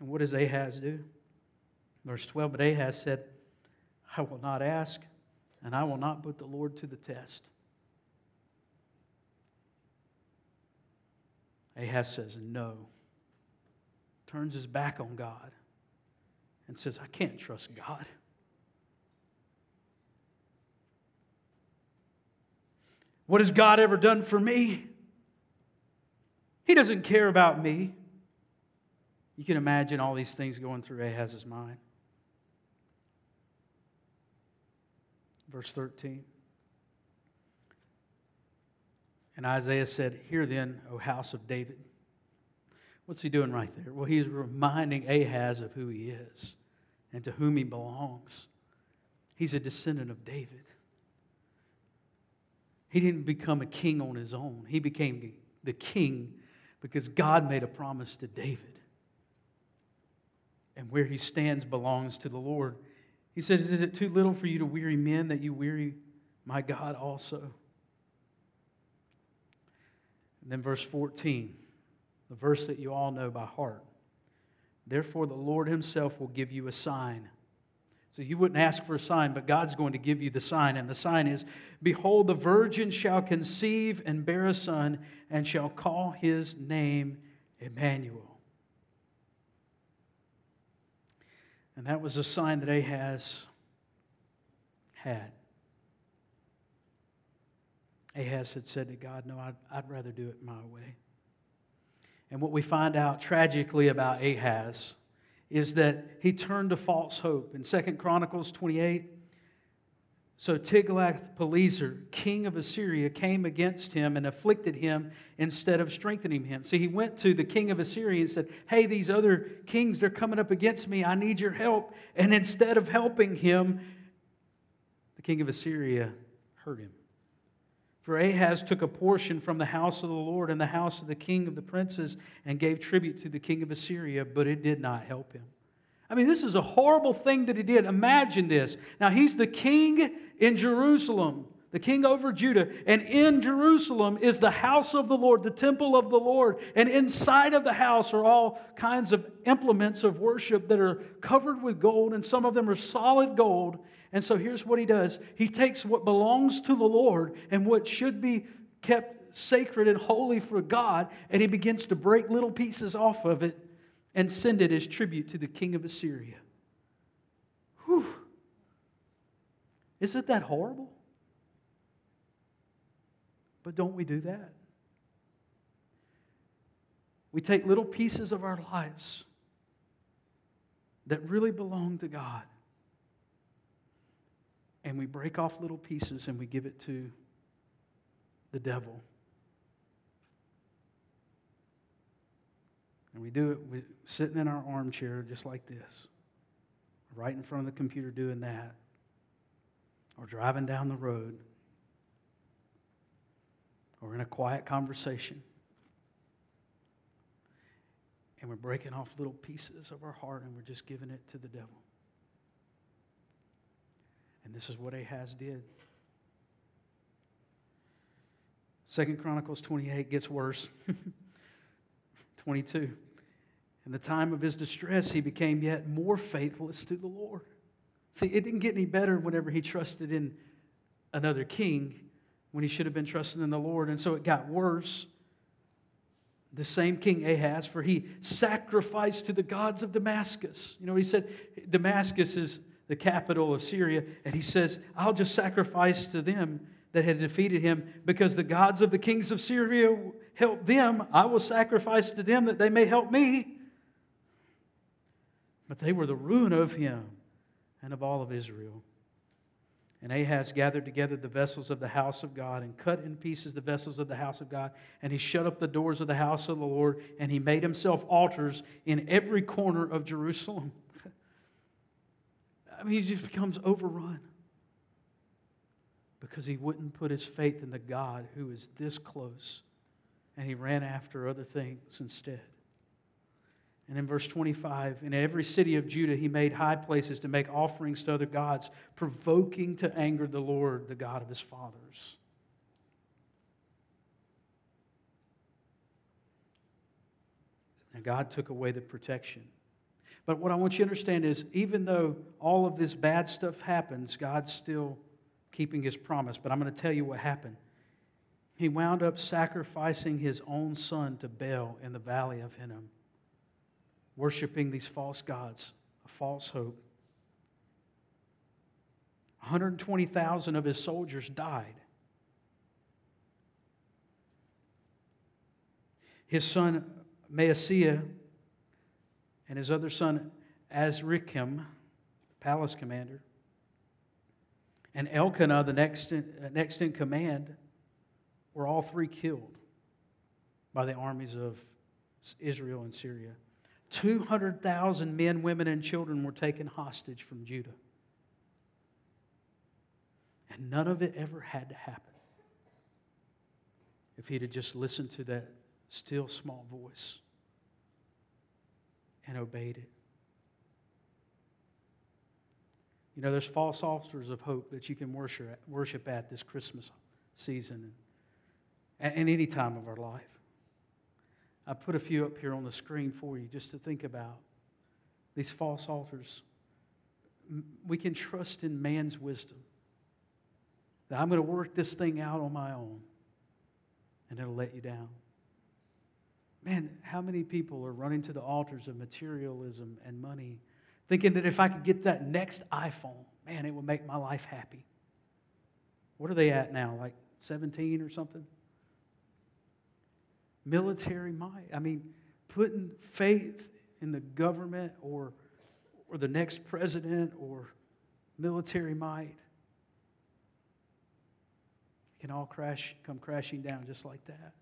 [SPEAKER 2] And what does Ahaz do? Verse 12. But Ahaz said, "I will not ask, and I will not put the Lord to the test." Ahaz says no, turns his back on God, and says, I can't trust God. What has God ever done for me? He doesn't care about me. You can imagine all these things going through Ahaz's mind. Verse 13. And Isaiah said, Hear then, O house of David. What's he doing right there? Well, he's reminding Ahaz of who he is and to whom he belongs. He's a descendant of David. He didn't become a king on his own, he became the king because God made a promise to David. And where he stands belongs to the Lord. He says, Is it too little for you to weary men that you weary my God also? And then verse 14, the verse that you all know by heart. Therefore, the Lord Himself will give you a sign. So you wouldn't ask for a sign, but God's going to give you the sign. And the sign is Behold, the virgin shall conceive and bear a son, and shall call his name Emmanuel. And that was a sign that Ahaz had. Ahaz had said to God, No, I'd, I'd rather do it my way. And what we find out tragically about Ahaz is that he turned to false hope. In 2 Chronicles 28, so Tiglath-Pileser, king of Assyria, came against him and afflicted him instead of strengthening him. So he went to the king of Assyria and said, Hey, these other kings, they're coming up against me. I need your help. And instead of helping him, the king of Assyria hurt him. For Ahaz took a portion from the house of the Lord and the house of the king of the princes and gave tribute to the king of Assyria, but it did not help him. I mean, this is a horrible thing that he did. Imagine this. Now, he's the king in Jerusalem, the king over Judah. And in Jerusalem is the house of the Lord, the temple of the Lord. And inside of the house are all kinds of implements of worship that are covered with gold, and some of them are solid gold. And so here's what he does he takes what belongs to the Lord and what should be kept sacred and holy for God, and he begins to break little pieces off of it and send it as tribute to the king of Assyria. Whew. Isn't that horrible? But don't we do that? We take little pieces of our lives that really belong to God and we break off little pieces and we give it to the devil. And we do it sitting in our armchair just like this, right in front of the computer doing that, or driving down the road, or in a quiet conversation. And we're breaking off little pieces of our heart and we're just giving it to the devil. And this is what Ahaz did. Second Chronicles 28 gets worse. 22. In the time of his distress, he became yet more faithless to the Lord. See, it didn't get any better whenever he trusted in another king when he should have been trusting in the Lord. And so it got worse. The same king Ahaz, for he sacrificed to the gods of Damascus. You know, he said Damascus is the capital of Syria, and he says, I'll just sacrifice to them that had defeated him because the gods of the kings of Syria helped them. I will sacrifice to them that they may help me. But they were the ruin of him and of all of Israel. And Ahaz gathered together the vessels of the house of God and cut in pieces the vessels of the house of God. And he shut up the doors of the house of the Lord. And he made himself altars in every corner of Jerusalem. I mean, he just becomes overrun because he wouldn't put his faith in the God who is this close, and he ran after other things instead. And in verse 25, in every city of Judah, he made high places to make offerings to other gods, provoking to anger the Lord, the God of his fathers. And God took away the protection but what I want you to understand is even though all of this bad stuff happens, God's still keeping his promise. But I'm going to tell you what happened. He wound up sacrificing his own son to Baal in the valley of Hinnom, worshiping these false gods, a false hope. 120,000 of his soldiers died. His son Maaseiah and his other son Azrikam, palace commander, and Elkanah, the next in, uh, next in command, were all three killed by the armies of Israel and Syria. 200,000 men, women, and children were taken hostage from Judah. And none of it ever had to happen if he'd have just listened to that still small voice and obeyed it. You know, there's false altars of hope that you can worship worship at this Christmas season and, and any time of our life. I put a few up here on the screen for you just to think about. These false altars. We can trust in man's wisdom that I'm going to work this thing out on my own, and it'll let you down. Man, how many people are running to the altars of materialism and money, thinking that if I could get that next iPhone, man, it would make my life happy? What are they at now? Like 17 or something? Military might. I mean, putting faith in the government or, or the next president or military might, can all crash, come crashing down just like that.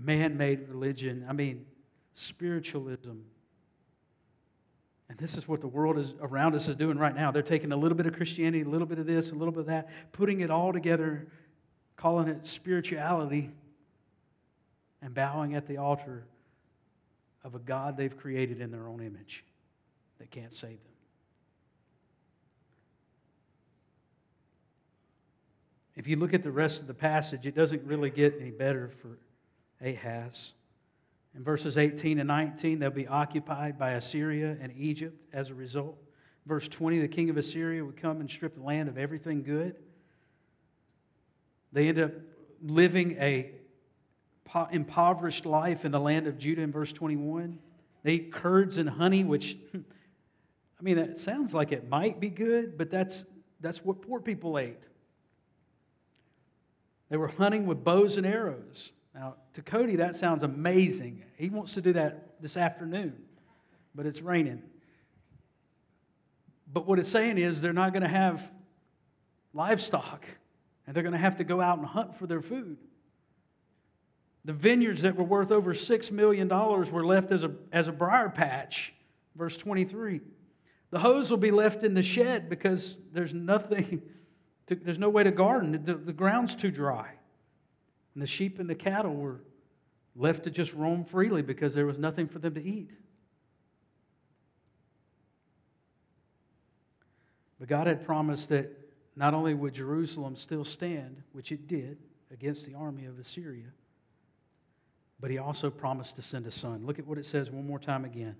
[SPEAKER 2] Man made religion, I mean, spiritualism. And this is what the world is around us is doing right now. They're taking a little bit of Christianity, a little bit of this, a little bit of that, putting it all together, calling it spirituality, and bowing at the altar of a God they've created in their own image that can't save them. If you look at the rest of the passage, it doesn't really get any better for Ahaz. In verses 18 and 19, they'll be occupied by Assyria and Egypt as a result. Verse 20, the king of Assyria would come and strip the land of everything good. They end up living a impoverished life in the land of Judah in verse 21. They eat curds and honey, which, I mean, that sounds like it might be good, but that's, that's what poor people ate. They were hunting with bows and arrows. Now, to Cody, that sounds amazing. He wants to do that this afternoon, but it's raining. But what it's saying is they're not going to have livestock, and they're going to have to go out and hunt for their food. The vineyards that were worth over $6 million were left as a, as a briar patch. Verse 23. The hose will be left in the shed because there's nothing, to, there's no way to garden. The, the ground's too dry. And the sheep and the cattle were left to just roam freely because there was nothing for them to eat. But God had promised that not only would Jerusalem still stand, which it did, against the army of Assyria, but He also promised to send a son. Look at what it says one more time again.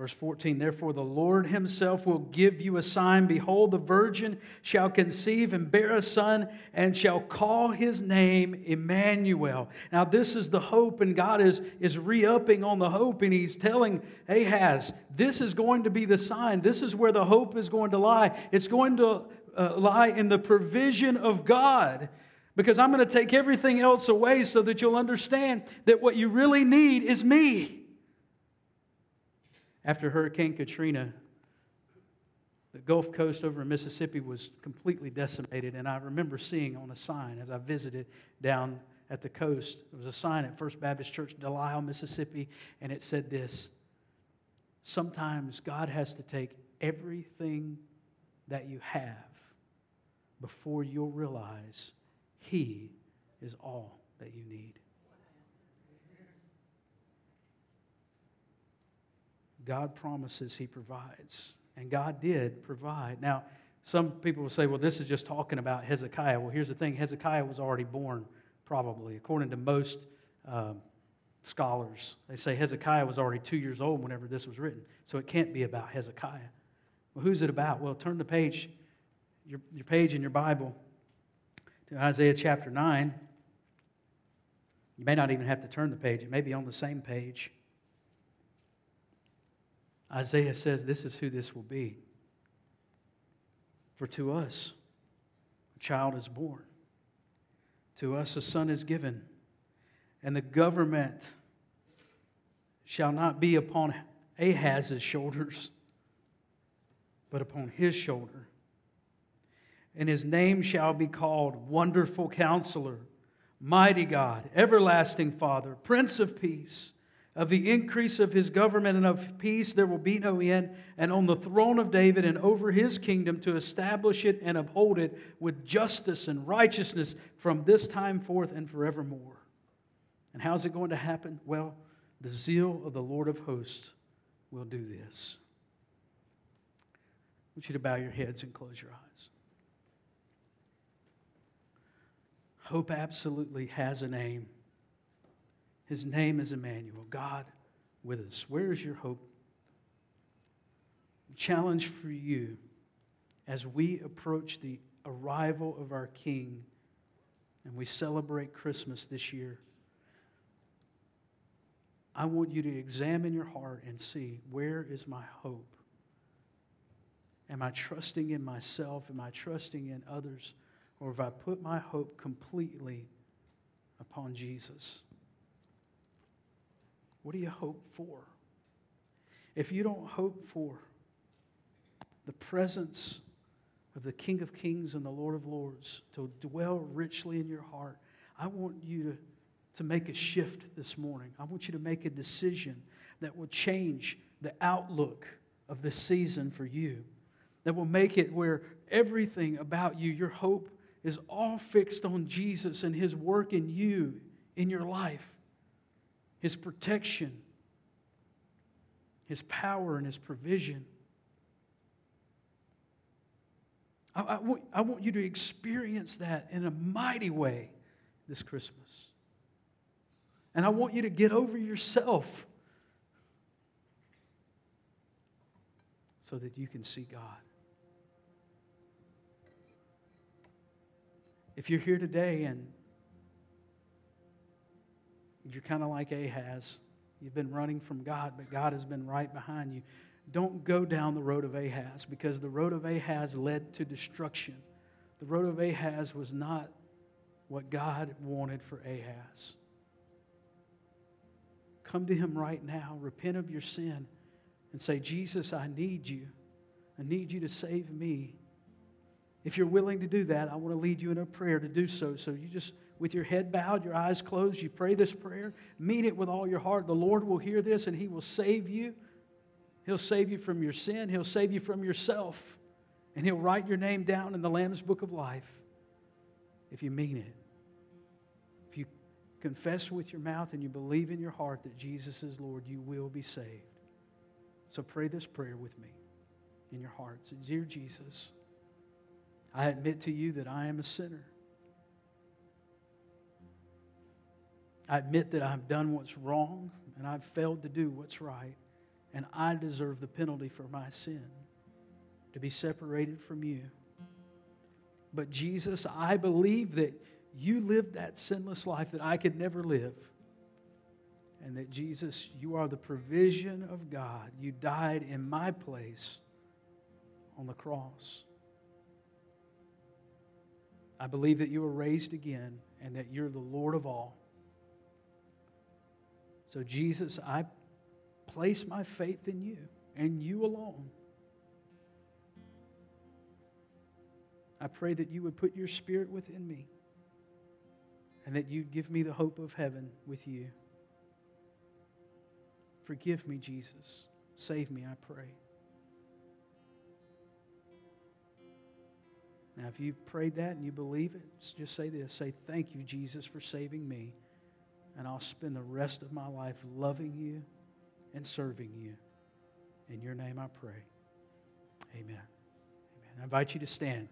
[SPEAKER 2] Verse 14, therefore the Lord himself will give you a sign. Behold, the virgin shall conceive and bear a son and shall call his name Emmanuel. Now, this is the hope, and God is, is re upping on the hope, and he's telling Ahaz, this is going to be the sign. This is where the hope is going to lie. It's going to uh, lie in the provision of God. Because I'm going to take everything else away so that you'll understand that what you really need is me. After Hurricane Katrina, the Gulf Coast over in Mississippi was completely decimated. And I remember seeing on a sign as I visited down at the coast, there was a sign at First Baptist Church, Delisle, Mississippi, and it said this Sometimes God has to take everything that you have before you'll realize He is all that you need. God promises He provides. And God did provide. Now, some people will say, well, this is just talking about Hezekiah. Well, here's the thing Hezekiah was already born, probably, according to most um, scholars. They say Hezekiah was already two years old whenever this was written. So it can't be about Hezekiah. Well, who's it about? Well, turn the page, your, your page in your Bible, to Isaiah chapter 9. You may not even have to turn the page, it may be on the same page. Isaiah says this is who this will be. For to us a child is born, to us a son is given, and the government shall not be upon Ahaz's shoulders, but upon his shoulder. And his name shall be called Wonderful Counselor, Mighty God, Everlasting Father, Prince of Peace. Of the increase of his government and of peace there will be no end, and on the throne of David and over his kingdom to establish it and uphold it with justice and righteousness from this time forth and forevermore. And how's it going to happen? Well, the zeal of the Lord of hosts will do this. I want you to bow your heads and close your eyes. Hope absolutely has a name. His name is Emmanuel, God with us. Where is your hope? Challenge for you as we approach the arrival of our King and we celebrate Christmas this year. I want you to examine your heart and see where is my hope? Am I trusting in myself? Am I trusting in others? Or have I put my hope completely upon Jesus? What do you hope for? If you don't hope for the presence of the King of Kings and the Lord of Lords to dwell richly in your heart, I want you to, to make a shift this morning. I want you to make a decision that will change the outlook of this season for you, that will make it where everything about you, your hope, is all fixed on Jesus and His work in you, in your life, His protection, His power, and His provision. I, I, want, I want you to experience that in a mighty way this Christmas. And I want you to get over yourself so that you can see God. If you're here today and you're kind of like Ahaz, you've been running from God, but God has been right behind you, don't go down the road of Ahaz because the road of Ahaz led to destruction. The road of Ahaz was not what God wanted for Ahaz. Come to Him right now, repent of your sin, and say, Jesus, I need you. I need you to save me. If you're willing to do that, I want to lead you in a prayer to do so. So you just, with your head bowed, your eyes closed, you pray this prayer, mean it with all your heart. The Lord will hear this and He will save you. He'll save you from your sin, He'll save you from yourself, and He'll write your name down in the Lamb's book of life if you mean it. If you confess with your mouth and you believe in your heart that Jesus is Lord, you will be saved. So pray this prayer with me in your hearts. Dear Jesus, I admit to you that I am a sinner. I admit that I've done what's wrong and I've failed to do what's right, and I deserve the penalty for my sin to be separated from you. But Jesus, I believe that you lived that sinless life that I could never live. And that Jesus, you are the provision of God. You died in my place on the cross. I believe that you were raised again and that you're the Lord of all. So, Jesus, I place my faith in you and you alone. I pray that you would put your spirit within me and that you'd give me the hope of heaven with you. Forgive me, Jesus. Save me, I pray. Now, if you prayed that and you believe it, just say this say, Thank you, Jesus, for saving me. And I'll spend the rest of my life loving you and serving you. In your name I pray. Amen. Amen. I invite you to stand.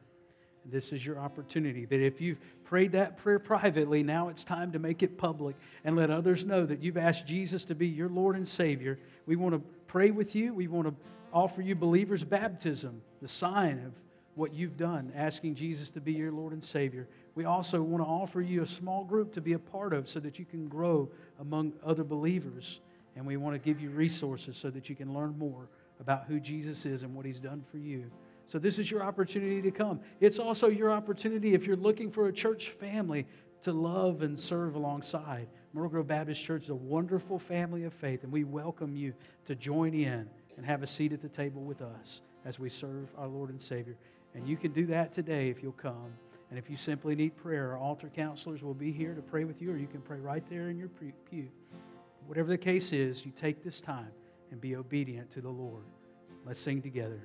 [SPEAKER 2] This is your opportunity. That if you've prayed that prayer privately, now it's time to make it public and let others know that you've asked Jesus to be your Lord and Savior. We want to pray with you. We want to offer you believers' baptism, the sign of what you've done, asking Jesus to be your Lord and Savior. We also want to offer you a small group to be a part of so that you can grow among other believers. And we want to give you resources so that you can learn more about who Jesus is and what He's done for you. So, this is your opportunity to come. It's also your opportunity if you're looking for a church family to love and serve alongside. Myrtle Grove Baptist Church is a wonderful family of faith, and we welcome you to join in and have a seat at the table with us as we serve our Lord and Savior. And you can do that today if you'll come. And if you simply need prayer, our altar counselors will be here to pray with you, or you can pray right there in your pew. Whatever the case is, you take this time and be obedient to the Lord. Let's sing together.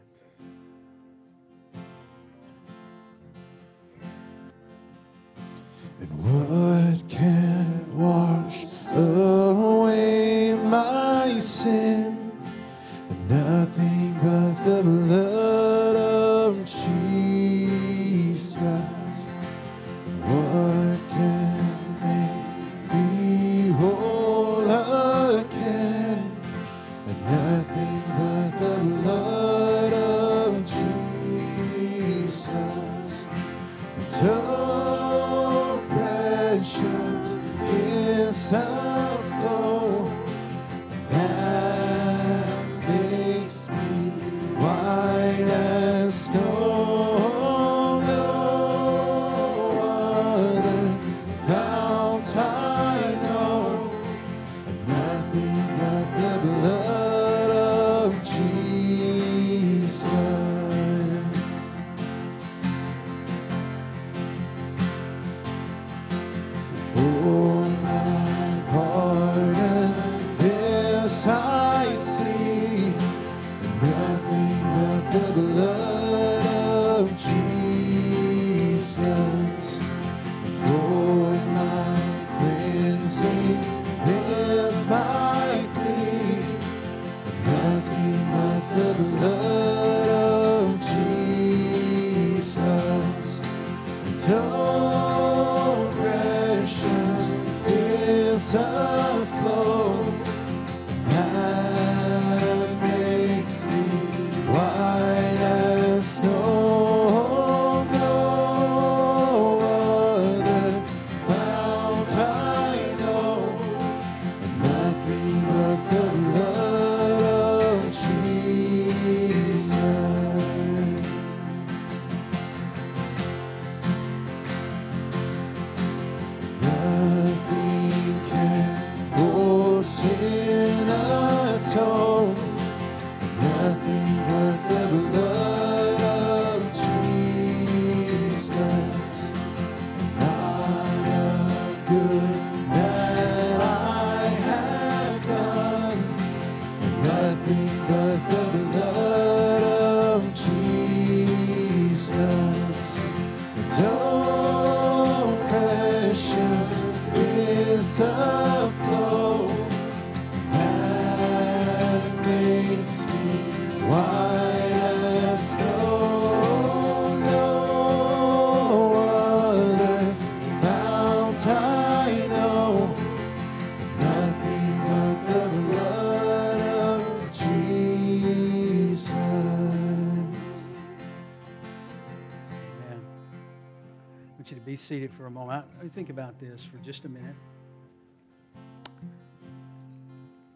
[SPEAKER 2] Seated for a moment. I- Think about this for just a minute.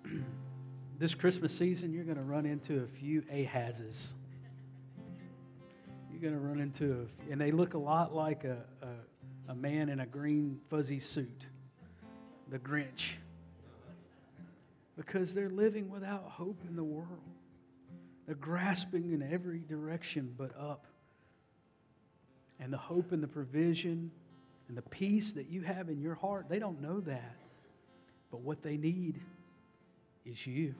[SPEAKER 2] this Christmas season, you're going to run into a few Ahazes. You're going to run into, a, and they look a lot like a, a, a man in a green fuzzy suit, the Grinch, because they're living without hope in the world. They're grasping in every direction but up and the hope and the provision and the peace that you have in your heart, they don't know that. But what they need is you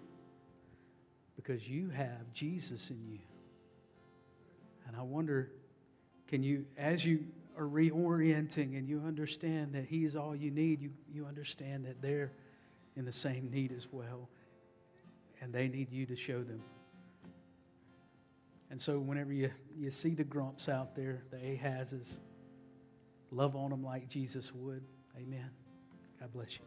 [SPEAKER 2] because you have Jesus in you. And I wonder can you, as you are reorienting and you understand that He is all you need, you, you understand that they're in the same need as well. And they need you to show them. And so, whenever you, you see the grumps out there, the Ahazes, love on them like Jesus would. Amen. God bless you.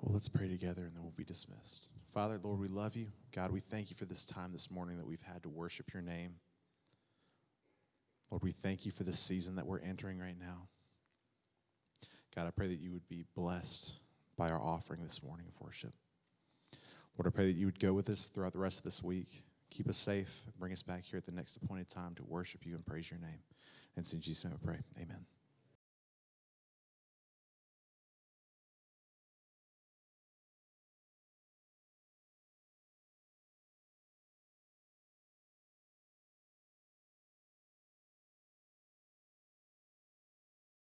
[SPEAKER 1] Well, let's pray together and then we'll be dismissed. Father, Lord, we love you. God, we thank you for this time this morning that we've had to worship your name. Lord, we thank you for this season that we're entering right now. God, I pray that you would be blessed by our offering this morning of worship. Lord, I pray that you would go with us throughout the rest of this week. Keep us safe. Bring us back here at the next appointed time to worship you and praise your name. And it's in Jesus' name I pray. Amen.